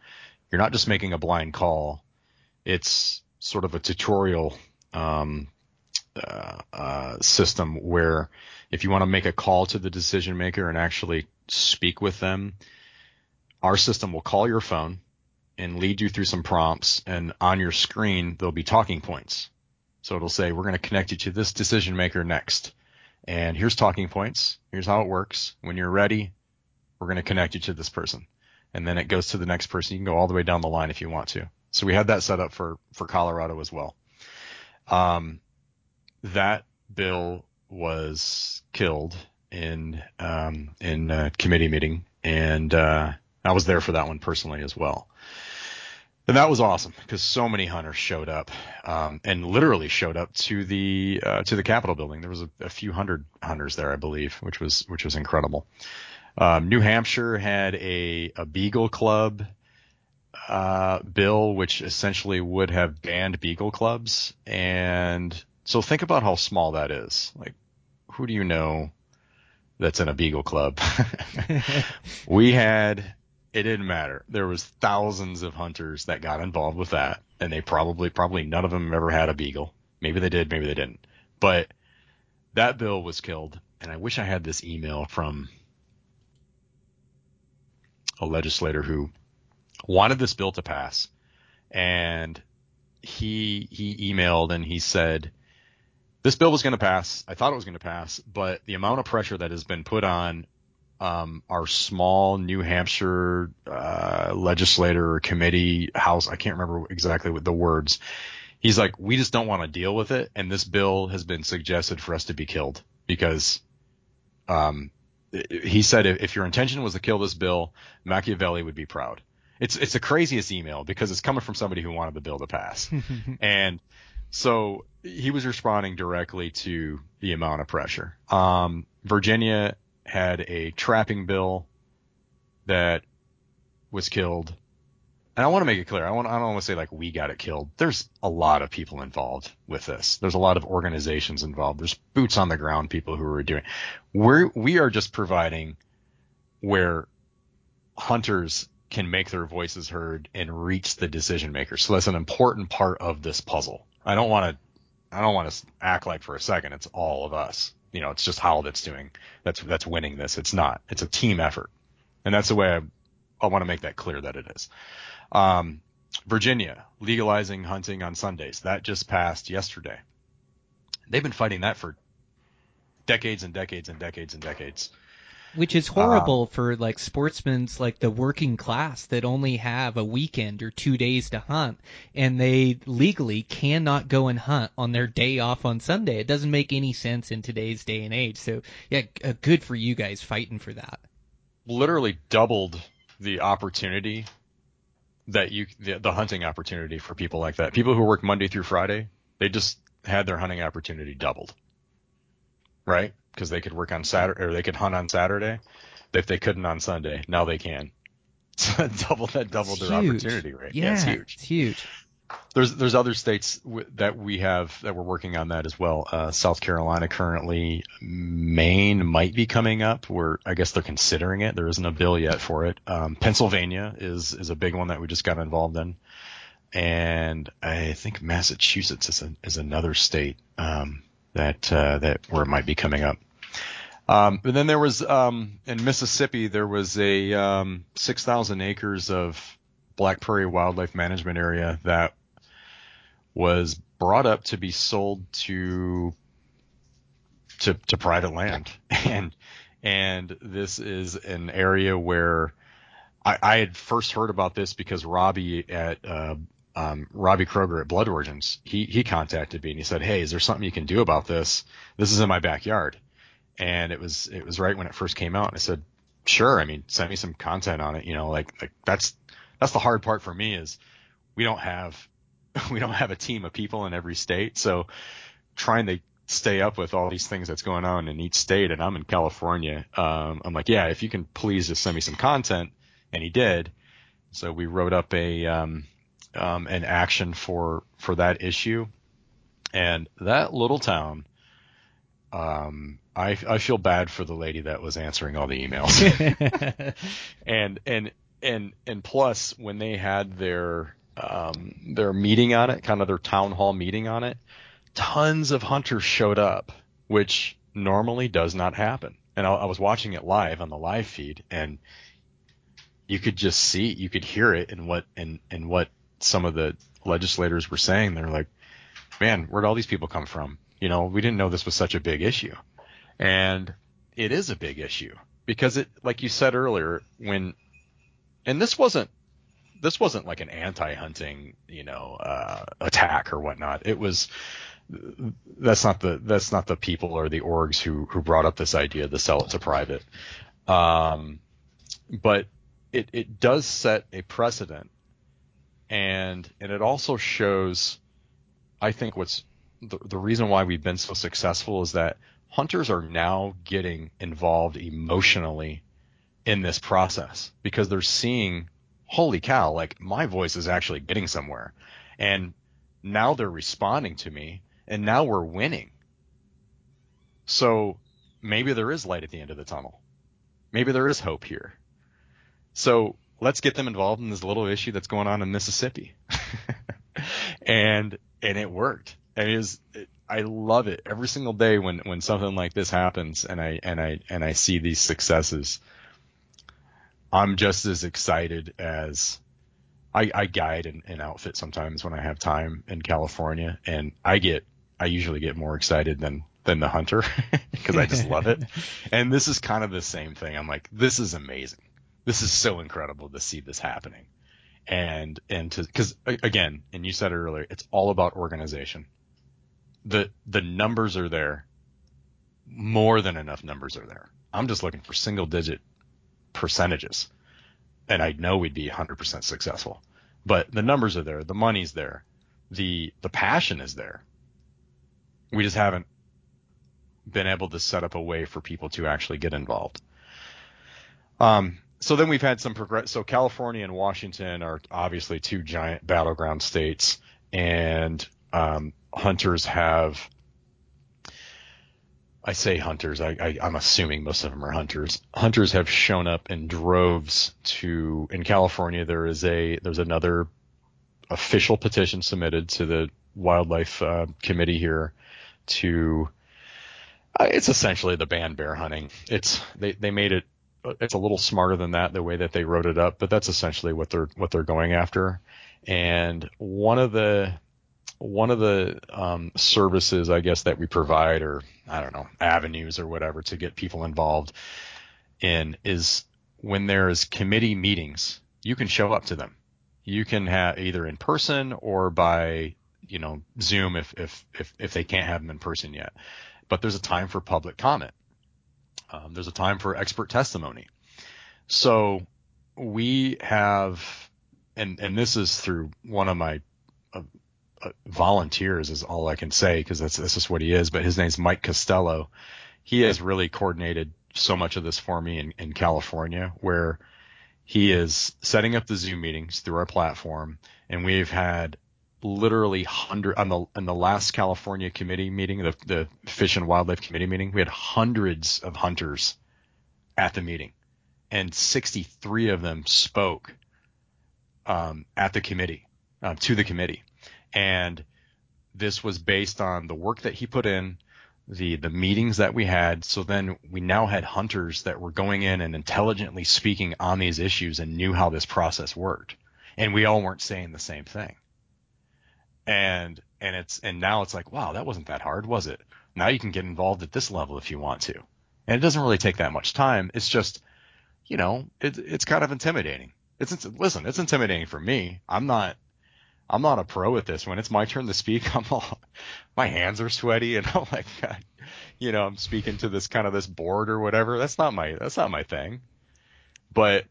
you're not just making a blind call it's sort of a tutorial um, uh, uh, system where if you want to make a call to the decision maker and actually speak with them our system will call your phone and lead you through some prompts and on your screen there'll be talking points. So it'll say we're going to connect you to this decision maker next. And here's talking points. Here's how it works. When you're ready, we're going to connect you to this person. And then it goes to the next person. You can go all the way down the line if you want to. So we had that set up for for Colorado as well. Um, that bill was killed in um, in a committee meeting, and uh, I was there for that one personally as well. And that was awesome because so many hunters showed up, um, and literally showed up to the uh, to the Capitol building. There was a, a, few hundred hunters there, I believe, which was which was incredible. Um, New Hampshire had a a Beagle Club uh, bill, which essentially would have banned Beagle clubs, and so think about how small that is. Like, who do you know that's in a Beagle club? we had it didn't matter. There was thousands of hunters that got involved with that, and they probably probably none of them ever had a beagle. Maybe they did, maybe they didn't. But that bill was killed, and I wish I had this email from a legislator who wanted this bill to pass, and he he emailed and he said this bill was going to pass. I thought it was going to pass, but the amount of pressure that has been put on um, our small New Hampshire uh, legislator or committee house. I can't remember exactly what the words. He's like, we just don't want to deal with it, and this bill has been suggested for us to be killed because, um, he said if, if your intention was to kill this bill, Machiavelli would be proud. It's it's the craziest email because it's coming from somebody who wanted the bill to pass, and so he was responding directly to the amount of pressure. Um, Virginia had a trapping bill that was killed. And I want to make it clear. I want, I don't want to say like we got it killed. There's a lot of people involved with this. There's a lot of organizations involved. There's boots on the ground people who are doing. We're, we are just providing where hunters can make their voices heard and reach the decision makers. So that's an important part of this puzzle. I don't want to, I don't want to act like for a second it's all of us you know, it's just Howl that's doing that's that's winning this. It's not. It's a team effort, and that's the way I, I want to make that clear that it is. Um, Virginia legalizing hunting on Sundays that just passed yesterday. They've been fighting that for decades and decades and decades and decades which is horrible uh, for like sportsmen's like the working class that only have a weekend or two days to hunt and they legally cannot go and hunt on their day off on Sunday. It doesn't make any sense in today's day and age. So yeah, uh, good for you guys fighting for that. Literally doubled the opportunity that you the, the hunting opportunity for people like that. People who work Monday through Friday, they just had their hunting opportunity doubled. Right? Because they could work on Saturday or they could hunt on Saturday if they couldn't on Sunday. Now they can. So double that doubled their opportunity rate. Yeah, yeah, it's huge. It's huge. There's there's other states w- that we have that we're working on that as well. Uh, South Carolina currently, Maine might be coming up. Where I guess they're considering it. There isn't a bill yet for it. Um, Pennsylvania is is a big one that we just got involved in, and I think Massachusetts is a, is another state. Um, that uh, that where it might be coming up. Um, and then there was um, in Mississippi there was a um, 6,000 acres of Black Prairie Wildlife Management Area that was brought up to be sold to to, to private land, and and this is an area where I, I had first heard about this because Robbie at uh, um, Robbie Kroger at Blood Origins, he he contacted me and he said, "Hey, is there something you can do about this? This is in my backyard." And it was it was right when it first came out. And I said, "Sure. I mean, send me some content on it. You know, like like that's that's the hard part for me is we don't have we don't have a team of people in every state, so trying to stay up with all these things that's going on in each state. And I'm in California. Um, I'm like, yeah, if you can please just send me some content, and he did. So we wrote up a um, um, an action for for that issue. And that little town, um, I I feel bad for the lady that was answering all the emails. and and and and plus when they had their um, their meeting on it, kind of their town hall meeting on it, tons of hunters showed up, which normally does not happen. And I, I was watching it live on the live feed, and you could just see, you could hear it and what in in what some of the legislators were saying. They're like, man, where'd all these people come from? You know, we didn't know this was such a big issue. And it is a big issue because it, like you said earlier, when, and this wasn't, this wasn't like an anti-hunting, you know, uh, attack or whatnot. It was that's not the that's not the people or the orgs who who brought up this idea to sell it to private. Um, but it it does set a precedent, and and it also shows, I think what's the, the reason why we've been so successful is that hunters are now getting involved emotionally in this process because they're seeing, holy cow, like my voice is actually getting somewhere. And now they're responding to me and now we're winning. So maybe there is light at the end of the tunnel. Maybe there is hope here. So let's get them involved in this little issue that's going on in Mississippi. and and it worked. And it is it, I love it every single day when when something like this happens and I and I and I see these successes. I'm just as excited as I, I guide and, and outfit sometimes when I have time in California, and I get I usually get more excited than than the hunter because I just love it. And this is kind of the same thing. I'm like, this is amazing. This is so incredible to see this happening. And and to because again, and you said it earlier, it's all about organization. The the numbers are there. More than enough numbers are there. I'm just looking for single digit percentages. And I know we'd be 100% successful. But the numbers are there, the money's there, the the passion is there. We just haven't been able to set up a way for people to actually get involved. Um, so then we've had some progress. So California and Washington are obviously two giant battleground states, and um, hunters have I say hunters. I, I'm assuming most of them are hunters. Hunters have shown up in droves to in California. There is a there's another official petition submitted to the wildlife uh, committee here to. Uh, it's essentially the ban bear hunting. It's they they made it. It's a little smarter than that the way that they wrote it up, but that's essentially what they're what they're going after. And one of the one of the um, services, I guess, that we provide, or I don't know, avenues or whatever to get people involved in is when there's committee meetings, you can show up to them. You can have either in person or by, you know, Zoom if, if, if, if they can't have them in person yet. But there's a time for public comment. Um, there's a time for expert testimony. So we have, and, and this is through one of my uh, volunteers is all I can say because that's that's just what he is. But his name's Mike Costello. He has really coordinated so much of this for me in, in California, where he is setting up the Zoom meetings through our platform, and we've had literally hundred on the on the last California committee meeting, the the Fish and Wildlife Committee meeting, we had hundreds of hunters at the meeting, and 63 of them spoke um, at the committee uh, to the committee and this was based on the work that he put in, the the meetings that we had. So then we now had hunters that were going in and intelligently speaking on these issues and knew how this process worked, and we all weren't saying the same thing. And and it's and now it's like wow that wasn't that hard was it? Now you can get involved at this level if you want to, and it doesn't really take that much time. It's just you know it, it's kind of intimidating. It's listen, it's intimidating for me. I'm not I'm not a pro at this. When it's my turn to speak, I'm all, my hands are sweaty and I'm like, you know, I'm speaking to this kind of this board or whatever. That's not my, that's not my thing. But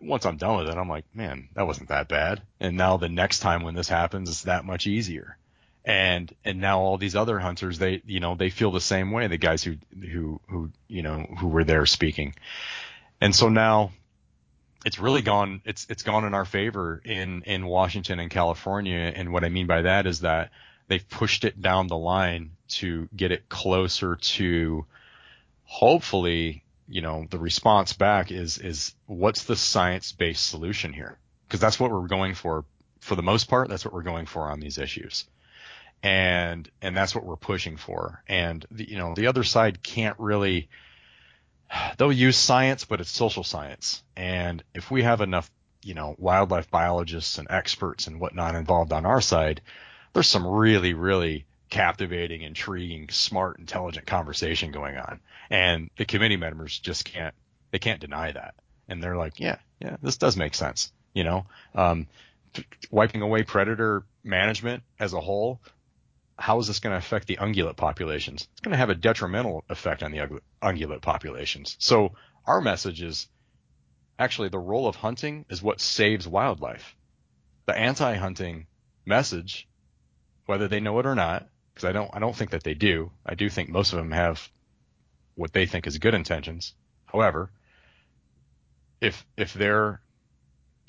once I'm done with it, I'm like, man, that wasn't that bad. And now the next time when this happens, it's that much easier. And, and now all these other hunters, they, you know, they feel the same way. The guys who, who, who, you know, who were there speaking. And so now it's really gone it's it's gone in our favor in in Washington and California and what I mean by that is that they've pushed it down the line to get it closer to hopefully you know the response back is is what's the science based solution here because that's what we're going for for the most part that's what we're going for on these issues and and that's what we're pushing for and the, you know the other side can't really they'll use science, but it's social science. And if we have enough, you know, wildlife biologists and experts and whatnot involved on our side, there's some really, really captivating, intriguing, smart, intelligent conversation going on. And the committee members just can't, they can't deny that. And they're like, yeah, yeah, this does make sense. You know, um, wiping away predator management as a whole. How is this going to affect the ungulate populations? It's going to have a detrimental effect on the ungulate populations. So our message is actually the role of hunting is what saves wildlife. The anti-hunting message, whether they know it or not, because I don't, I don't think that they do. I do think most of them have what they think is good intentions. However, if if their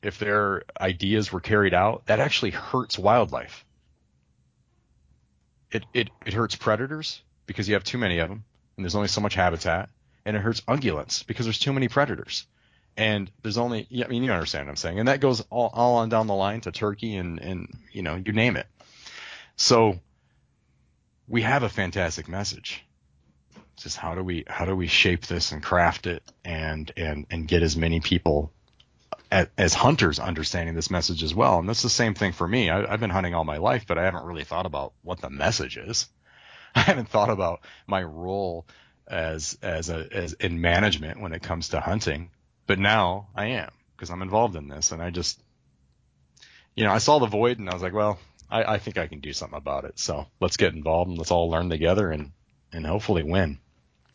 if their ideas were carried out, that actually hurts wildlife. It it it hurts predators because you have too many of them and there's only so much habitat, and it hurts ungulates because there's too many predators. And there's only, I mean, you understand what I'm saying. And that goes all, all on down the line to turkey and, and, you know, you name it. So we have a fantastic message. Just how do we, how do we shape this and craft it and, and, and get as many people as, hunters understanding this message as well. And that's the same thing for me. I, I've been hunting all my life, but I haven't really thought about what the message is. I haven't thought about my role as, as a, as in management when it comes to hunting but now I am because I'm involved in this and I just, you know, I saw the void and I was like, well, I, I think I can do something about it. So let's get involved and let's all learn together and, and hopefully win.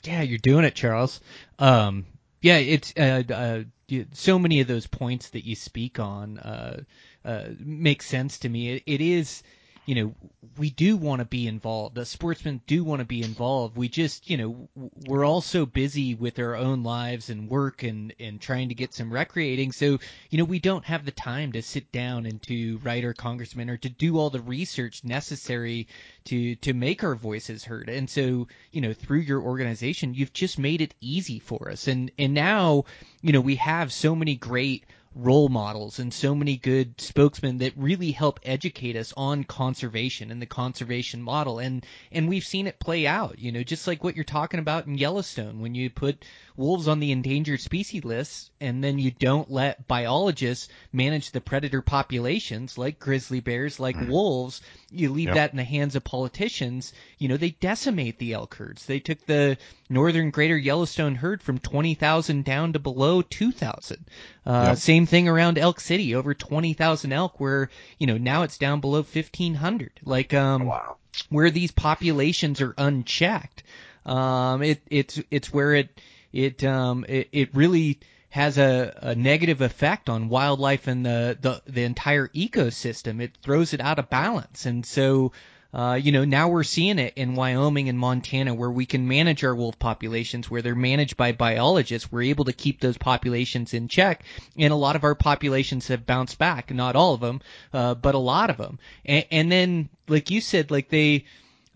Yeah, you're doing it, Charles. Um, yeah, it's uh, uh, so many of those points that you speak on uh, uh, make sense to me. It, it is you know, we do want to be involved. The sportsmen do want to be involved. We just, you know, we're all so busy with our own lives and work and, and trying to get some recreating. So, you know, we don't have the time to sit down and to write our congressman or to do all the research necessary to, to make our voices heard. And so, you know, through your organization, you've just made it easy for us. And, and now, you know, we have so many great role models and so many good spokesmen that really help educate us on conservation and the conservation model and and we've seen it play out you know just like what you're talking about in Yellowstone when you put wolves on the endangered species list and then you don't let biologists manage the predator populations like grizzly bears like mm. wolves you leave yep. that in the hands of politicians you know they decimate the elk herds they took the northern greater Yellowstone herd from 20,000 down to below 2,000 uh, yep. same thing around Elk City, over 20,000 elk where, you know, now it's down below 1,500. Like, um, wow. where these populations are unchecked. Um, it, it's, it's where it, it, um, it, it really, has a, a negative effect on wildlife and the, the the entire ecosystem. It throws it out of balance, and so uh, you know, now we're seeing it in Wyoming and Montana where we can manage our wolf populations, where they're managed by biologists. We're able to keep those populations in check, and a lot of our populations have bounced back. Not all of them, uh, but a lot of them. And, and then, like you said, like they.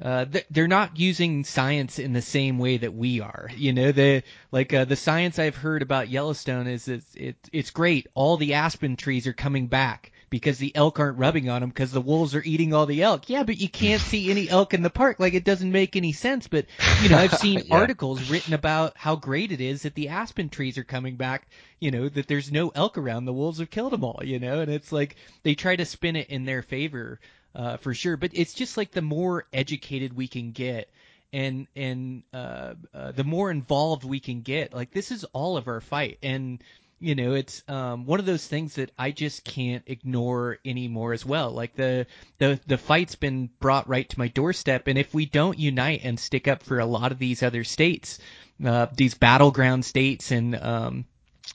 Uh, they're not using science in the same way that we are. You know, the like uh, the science I've heard about Yellowstone is it's it, it's great. All the aspen trees are coming back because the elk aren't rubbing on them because the wolves are eating all the elk. Yeah, but you can't see any elk in the park. Like it doesn't make any sense. But you know, I've seen yeah. articles written about how great it is that the aspen trees are coming back. You know, that there's no elk around. The wolves have killed them all. You know, and it's like they try to spin it in their favor uh, for sure. But it's just like the more educated we can get and and uh, uh, the more involved we can get. Like this is all of our fight, and you know it's um, one of those things that I just can't ignore anymore as well. Like the the the fight's been brought right to my doorstep, and if we don't unite and stick up for a lot of these other states, uh, these battleground states and um,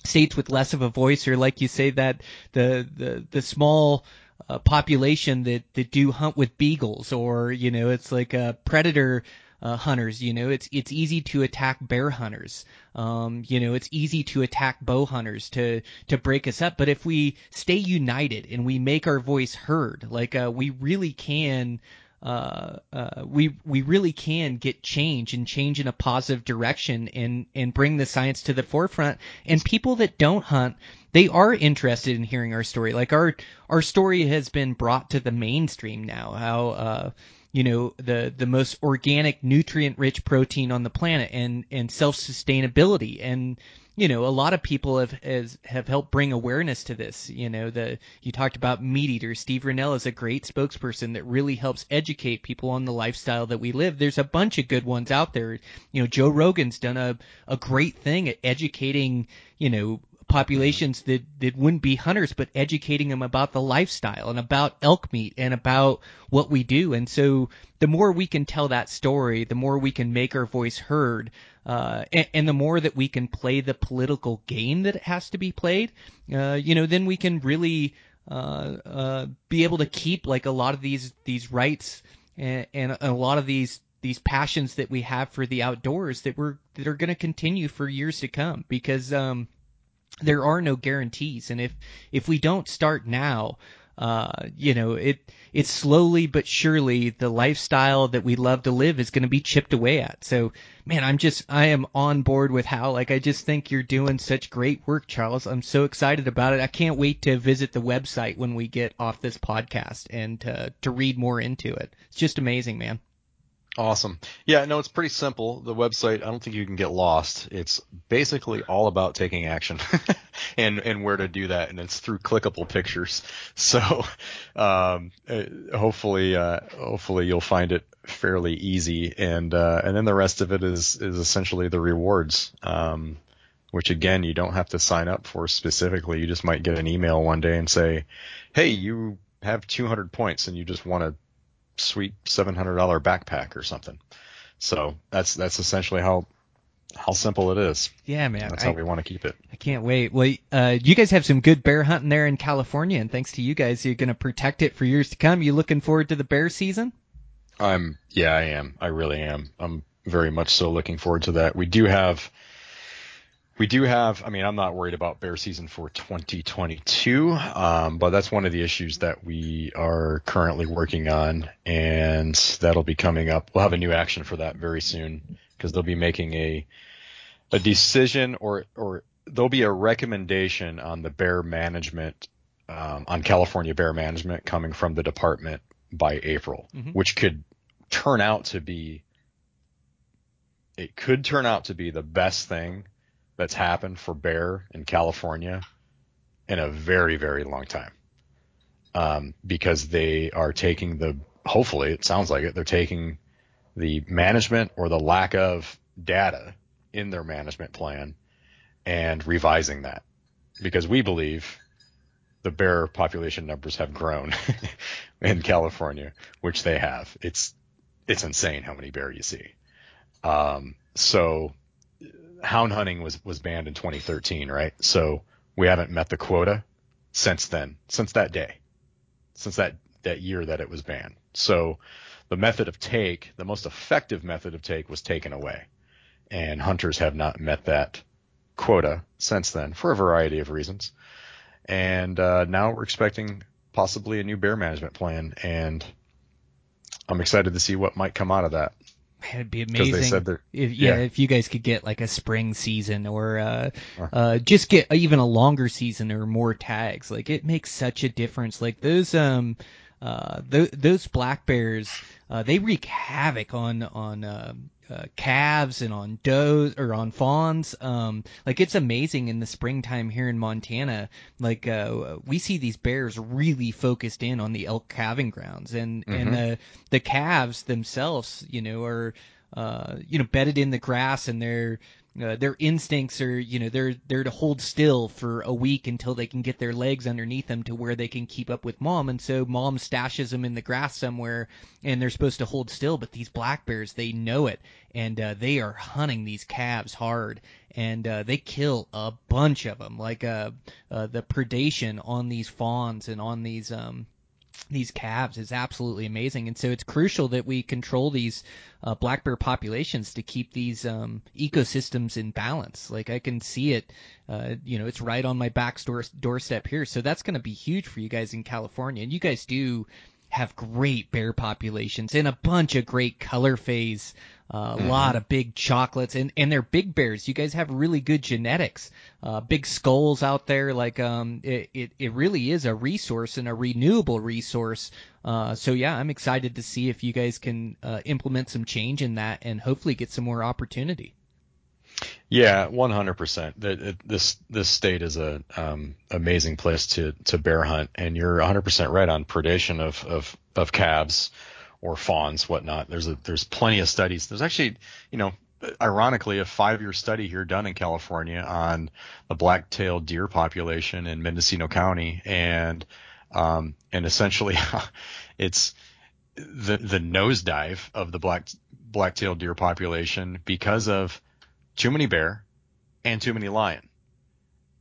states with less of a voice, or like you say that the the the small uh, population that that do hunt with beagles, or you know it's like a predator uh, hunters. You know, it's it's easy to attack bear hunters. Um, you know, it's easy to attack bow hunters to to break us up. But if we stay united and we make our voice heard, like uh, we really can. Uh, uh, we we really can get change and change in a positive direction and and bring the science to the forefront. And people that don't hunt, they are interested in hearing our story. Like our our story has been brought to the mainstream now. How uh, you know the the most organic nutrient rich protein on the planet and and self sustainability and you know a lot of people have has, have helped bring awareness to this. You know the you talked about meat eaters steve rinella is a great spokesperson that really helps educate people on the lifestyle that we live. There's a bunch of good ones out there. You know joe rogan's done a a great thing at educating you know populations that, that wouldn't be hunters, but educating them about the lifestyle and about elk meat and about what we do. And so the more we can tell that story, the more we can make our voice heard, uh, and, and, the more that we can play the political game that has to be played, uh, you know, then we can really uh, uh, be able to keep like a lot of these these rights and, and a lot of these these passions that we have for the outdoors that we're that are going to continue for years to come because um, there are no guarantees and if if we don't start now uh, you know, it it's slowly but surely the lifestyle that we love to live is going to be chipped away at. So, man, I'm just I am on board with Howl like I just think you're doing such great work, Charles. I'm so excited about it. I can't wait to visit the website when we get off this podcast and to to read more into it. It's just amazing, man. Awesome. Yeah, no, it's pretty simple. The website, I don't think you can get lost. It's basically all about taking action and, and where to do that. And it's through clickable pictures. So, um, uh, hopefully, uh, hopefully you'll find it fairly easy. And, uh, and then the rest of it is, is essentially the rewards. Um, which again, you don't have to sign up for specifically. You just might get an email one day and say, Hey, you have 200 points and you just want to sweet seven hundred dollar backpack or something. So that's that's essentially how how simple it is. Yeah, man. That's how we want to keep it. I can't wait. Well, uh, you guys have some good bear hunting there in California, and thanks to you guys, you're going to protect it for years to come. You looking forward to the bear season? I'm. Yeah, I am. I really am. I'm very much so looking forward to that. We do have we do have, I mean, I'm not worried about bear season for 2022, um, but that's one of the issues that we are currently working on, and that'll be coming up. We'll have a new action for that very soon because they'll be making a a decision or or there'll be a recommendation on the bear management um, on California bear management coming from the department by April, mm-hmm. which could turn out to be it could turn out to be the best thing that's happened for bear in California in a very, very long time. Um, because they are taking the, hopefully it sounds like it, they're taking the management or the lack of data in their management plan and revising that because we believe the bear population numbers have grown in California, which they have. It's, it's insane how many bear you see. Um, so hound hunting was was banned in 2013, right? So we haven't met the quota since then, since that day, since that that year that it was banned. So the method of take, the most effective method of take was taken away. And hunters have not met that quota since then for a variety of reasons. And uh, now we're expecting possibly a new bear management plan and I'm excited to see what might come out of that. It'd be amazing if yeah, yeah, if you guys could get like a spring season or uh, uh, just get even a longer season or more tags. Like it makes such a difference. Like those um uh th- those black bears uh, they wreak havoc on on uh, uh, calves and on does or on fawns. Um, like it's amazing in the springtime here in Montana. Like uh, we see these bears really focused in on the elk calving grounds, and mm-hmm. and the the calves themselves, you know, are uh, you know bedded in the grass, and they're uh, their instincts are, you know, they're they're to hold still for a week until they can get their legs underneath them to where they can keep up with mom. And so mom stashes them in the grass somewhere, and they're supposed to hold still. But these black bears, they know it, and uh, they are hunting these calves hard, and uh, they kill a bunch of them. Like uh, uh, the predation on these fawns and on these um, these calves is absolutely amazing, and so it's crucial that we control these uh, black bear populations to keep these um, ecosystems in balance. Like I can see it, uh, you know, it's right on my back door, doorstep here, so that's going to be huge for you guys in California, and you guys do have great bear populations and a bunch of great color phase a uh, mm-hmm. lot of big chocolates and and they're big bears. You guys have really good genetics. Uh, big skulls out there. Like um, it, it it really is a resource and a renewable resource. Uh, so yeah, I'm excited to see if you guys can uh, implement some change in that and hopefully get some more opportunity. Yeah, 100%. This this state is a um, amazing place to to bear hunt, and you're 100% right on predation of of of calves or fawns, whatnot. There's a, there's plenty of studies. There's actually, you know, ironically, a five-year study here done in California on the black-tailed deer population in Mendocino County, and um, and essentially, it's the the nosedive of the black black-tailed deer population because of too many bear and too many lion.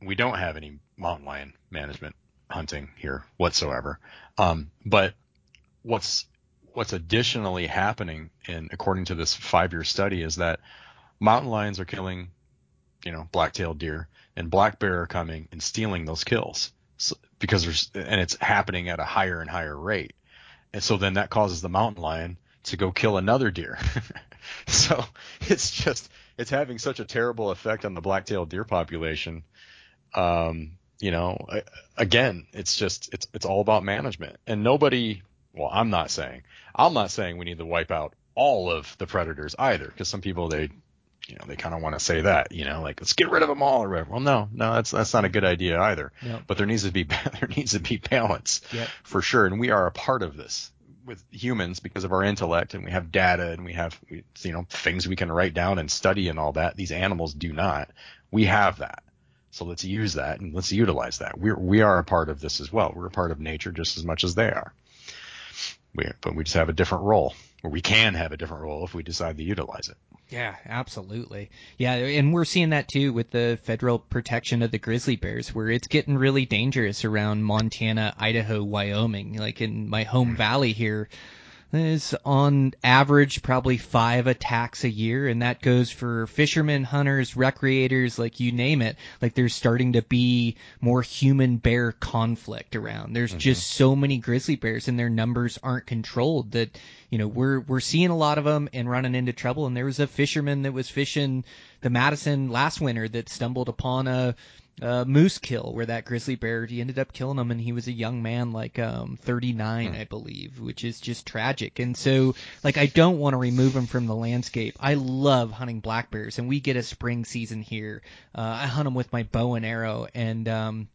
We don't have any mountain lion management hunting here whatsoever. Um, but what's what's additionally happening in according to this five year study is that mountain lions are killing, you know, black-tailed deer and black bear are coming and stealing those kills so, because there's and it's happening at a higher and higher rate. And so then that causes the mountain lion to go kill another deer. so it's just it's having such a terrible effect on the black-tailed deer population. Um, you know, again, it's just it's it's all about management, and nobody. Well, I'm not saying I'm not saying we need to wipe out all of the predators either, because some people they, you know, they kind of want to say that, you know, like let's get rid of them all or whatever. Well, no, no, that's that's not a good idea either. Yep. But there needs to be there needs to be balance Yep. for sure, and we are a part of this with humans because of our intellect and we have data and we have you know things we can write down and study and all that. These animals do not. We have that. So let's use that and let's utilize that. We're we are a part of this as well. We're a part of nature just as much as they are. We, but we just have a different role, or we can have a different role if we decide to utilize it. Yeah, absolutely. Yeah, and we're seeing that too with the federal protection of the grizzly bears, where it's getting really dangerous around Montana, Idaho, Wyoming. Like in my home valley here, there's on average probably five attacks a year, and that goes for fishermen, hunters, recreators, like you name it. Like there's starting to be more human bear conflict around. There's mm-hmm. just so many grizzly bears, and their numbers aren't controlled. That you know we're we're seeing a lot of them and running into trouble. And there was a fisherman that was fishing the Madison last winter that stumbled upon a uh, moose kill where that grizzly bear he ended up killing him and he was a young man like um 39 I believe which is just tragic. And so like I don't want to remove him from the landscape. I love hunting black bears and we get a spring season here. Uh, I hunt them with my bow and arrow and um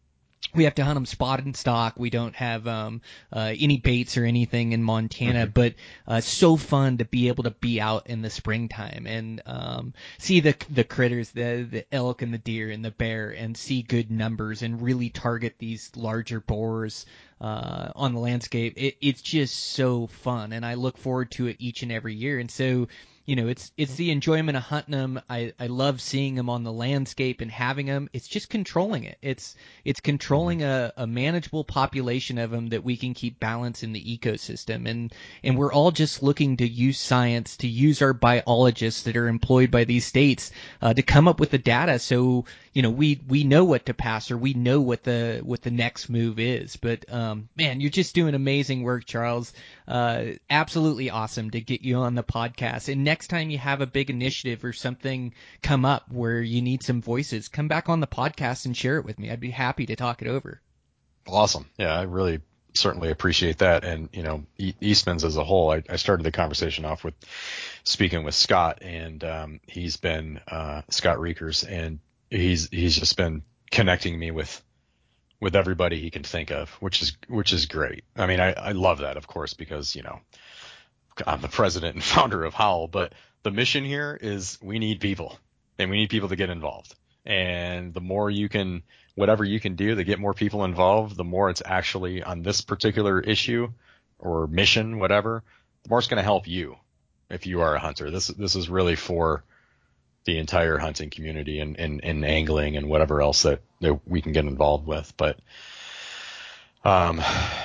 we have to hunt them spotted and stock. We don't have um, uh, any baits or anything in Montana, but uh, so fun to be able to be out in the springtime and um, see the the critters, the the elk and the deer and the bear, and see good numbers and really target these larger boars uh, on the landscape. It, it's just so fun, and I look forward to it each and every year. And so you know, it's it's the enjoyment of hunting them. I I love seeing them on the landscape and having them. It's just controlling it. It's it's controlling a, a manageable population of them that we can keep balance in the ecosystem. And and we're all just looking to use science to use our biologists that are employed by these states uh, to come up with the data. So you know we we know what to pass or we know what the what the next move is. But um, man, you're just doing amazing work, Charles. Uh, absolutely awesome to get you on the podcast. And next time you have a big initiative or something come up where you need some voices, come back on the podcast and share it with me. I'd be happy to talk it over. Awesome. Yeah, I really certainly appreciate that. And, you know, Eastman's as a whole, I, I started the conversation off with speaking with Scott and, um, he's been, uh, Scott Reekers and he's, he's just been connecting me with, with everybody he can think of, which is, which is great. I mean, I, I love that, of course, because, you know, I'm the president and founder of Howl, but the mission here is we need people and we need people to get involved. And the more you can, whatever you can do to get more people involved, the more it's actually on this particular issue or mission, whatever, the more it's going to help you if you are a hunter. This, this is really for the entire hunting community and, and, and angling and whatever else that, that we can get involved with. But, um,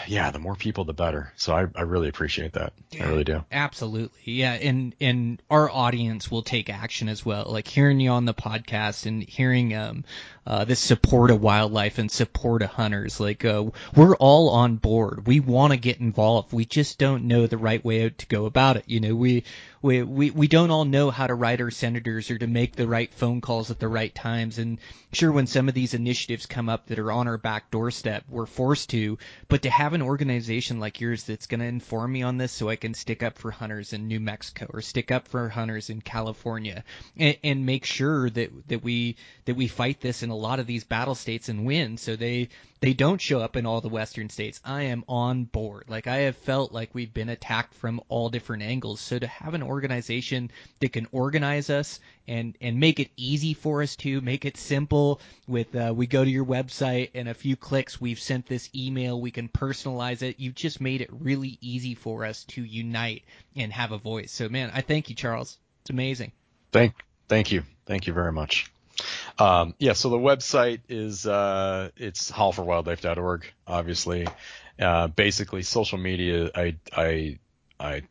yeah, the more people, the better. So I, I really appreciate that. I really do. Absolutely. Yeah. And, and our audience will take action as well. Like hearing you on the podcast and hearing, um, uh, this support of wildlife and support of hunters. Like, uh, we're all on board. We want to get involved. We just don't know the right way to go about it. You know, we, we, we, we don't all know how to write our senators or to make the right phone calls at the right times. And sure, when some of these initiatives come up that are on our back doorstep, we're forced to, but to have an organization like yours that's going to inform me on this so I can stick up for hunters in New Mexico or stick up for hunters in California and, and make sure that, that we, that we fight this in a lot of these battle states and win so they, they don't show up in all the western states. I am on board. Like I have felt like we've been attacked from all different angles. So to have an organization that can organize us and and make it easy for us to make it simple. With uh, we go to your website and a few clicks, we've sent this email. We can personalize it. You've just made it really easy for us to unite and have a voice. So man, I thank you, Charles. It's amazing. Thank thank you thank you very much. Um, yeah, so the website is uh, it's howlforwildlife.org. Obviously, uh, basically social media. I I I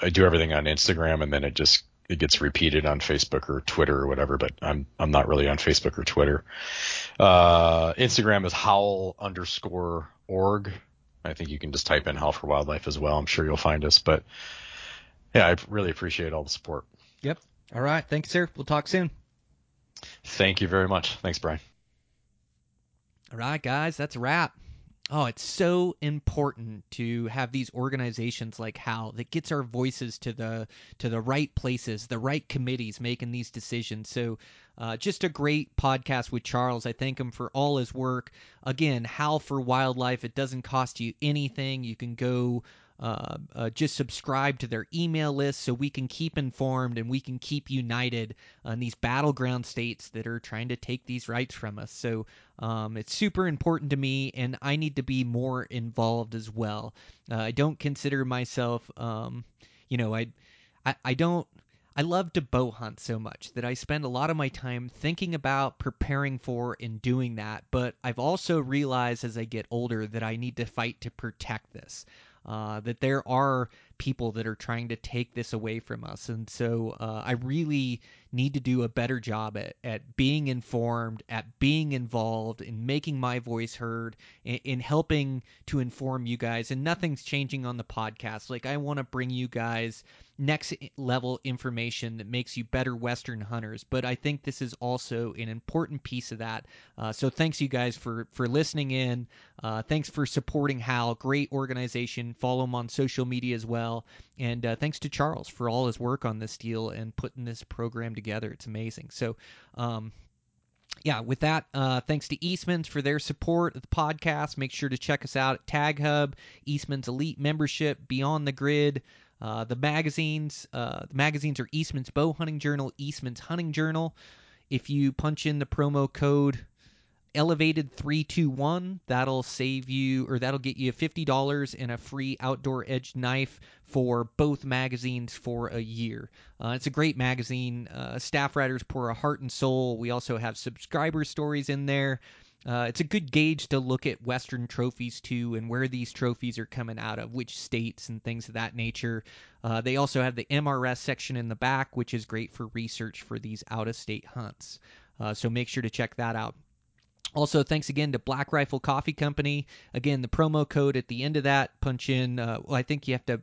I do everything on Instagram, and then it just it gets repeated on Facebook or Twitter or whatever. But I'm I'm not really on Facebook or Twitter. Uh, Instagram is howl underscore org. I think you can just type in Howl for Wildlife as well. I'm sure you'll find us. But yeah, I really appreciate all the support. Yep. All right. Thanks, sir. We'll talk soon. Thank you very much. Thanks, Brian. All right, guys, that's a wrap. Oh, it's so important to have these organizations like HOWL that gets our voices to the to the right places, the right committees making these decisions. So, uh, just a great podcast with Charles. I thank him for all his work. Again, Howl for Wildlife. It doesn't cost you anything. You can go uh, uh, just subscribe to their email list so we can keep informed and we can keep united on these battleground states that are trying to take these rights from us. So um, it's super important to me, and I need to be more involved as well. Uh, I don't consider myself, um, you know, I, I, I don't. I love to bow hunt so much that I spend a lot of my time thinking about preparing for and doing that. But I've also realized as I get older that I need to fight to protect this uh, that there are people that are trying to take this away from us. And so uh, I really need to do a better job at, at being informed, at being involved, in making my voice heard, in, in helping to inform you guys. And nothing's changing on the podcast. Like, I want to bring you guys next level information that makes you better Western hunters. But I think this is also an important piece of that. Uh, so thanks you guys for for listening in. Uh, thanks for supporting Howl. Great organization. Follow him on social media as well. And uh, thanks to Charles for all his work on this deal and putting this program together. It's amazing. So. Um, yeah, with that, uh, thanks to Eastman's for their support of the podcast. Make sure to check us out at Tag Hub, Eastman's Elite Membership, Beyond the Grid, uh, the magazines, uh, the magazines are Eastman's Bow Hunting Journal, Eastman's Hunting Journal. If you punch in the promo code elevated 321 that'll save you or that'll get you $50 and a free outdoor edge knife for both magazines for a year. Uh, it's a great magazine. Uh, staff writers pour a heart and soul. We also have subscriber stories in there uh, it's a good gauge to look at Western trophies too, and where these trophies are coming out of, which states and things of that nature. Uh, they also have the MRS section in the back, which is great for research for these out-of-state hunts. Uh, so make sure to check that out. Also, thanks again to Black Rifle Coffee Company. Again, the promo code at the end of that, punch in. Uh, well, I think you have to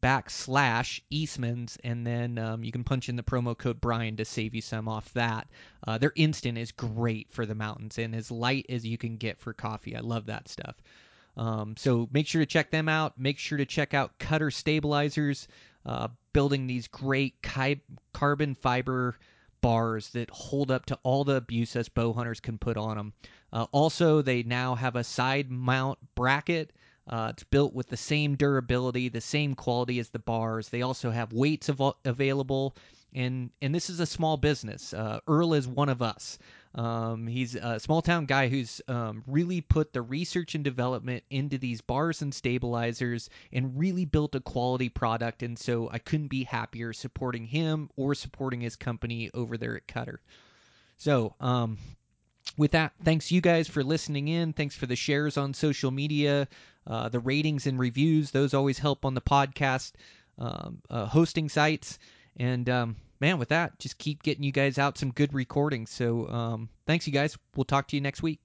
backslash Eastman's, and then um, you can punch in the promo code Brian to save you some off that. Uh, their instant is great for the mountains and as light as you can get for coffee. I love that stuff. Um, so make sure to check them out. Make sure to check out Cutter Stabilizers, uh, building these great ki- carbon fiber bars that hold up to all the abuse us bow hunters can put on them. Uh, also, they now have a side mount bracket uh, it's built with the same durability, the same quality as the bars. They also have weights av- available, and and this is a small business. Uh, Earl is one of us. Um, he's a small town guy who's um, really put the research and development into these bars and stabilizers and really built a quality product. And so I couldn't be happier supporting him or supporting his company over there at Cutter. So, um, with that, thanks you guys for listening in. Thanks for the shares on social media, uh, the ratings and reviews. Those always help on the podcast um, uh, hosting sites. And um, man, with that, just keep getting you guys out some good recordings. So um, thanks, you guys. We'll talk to you next week.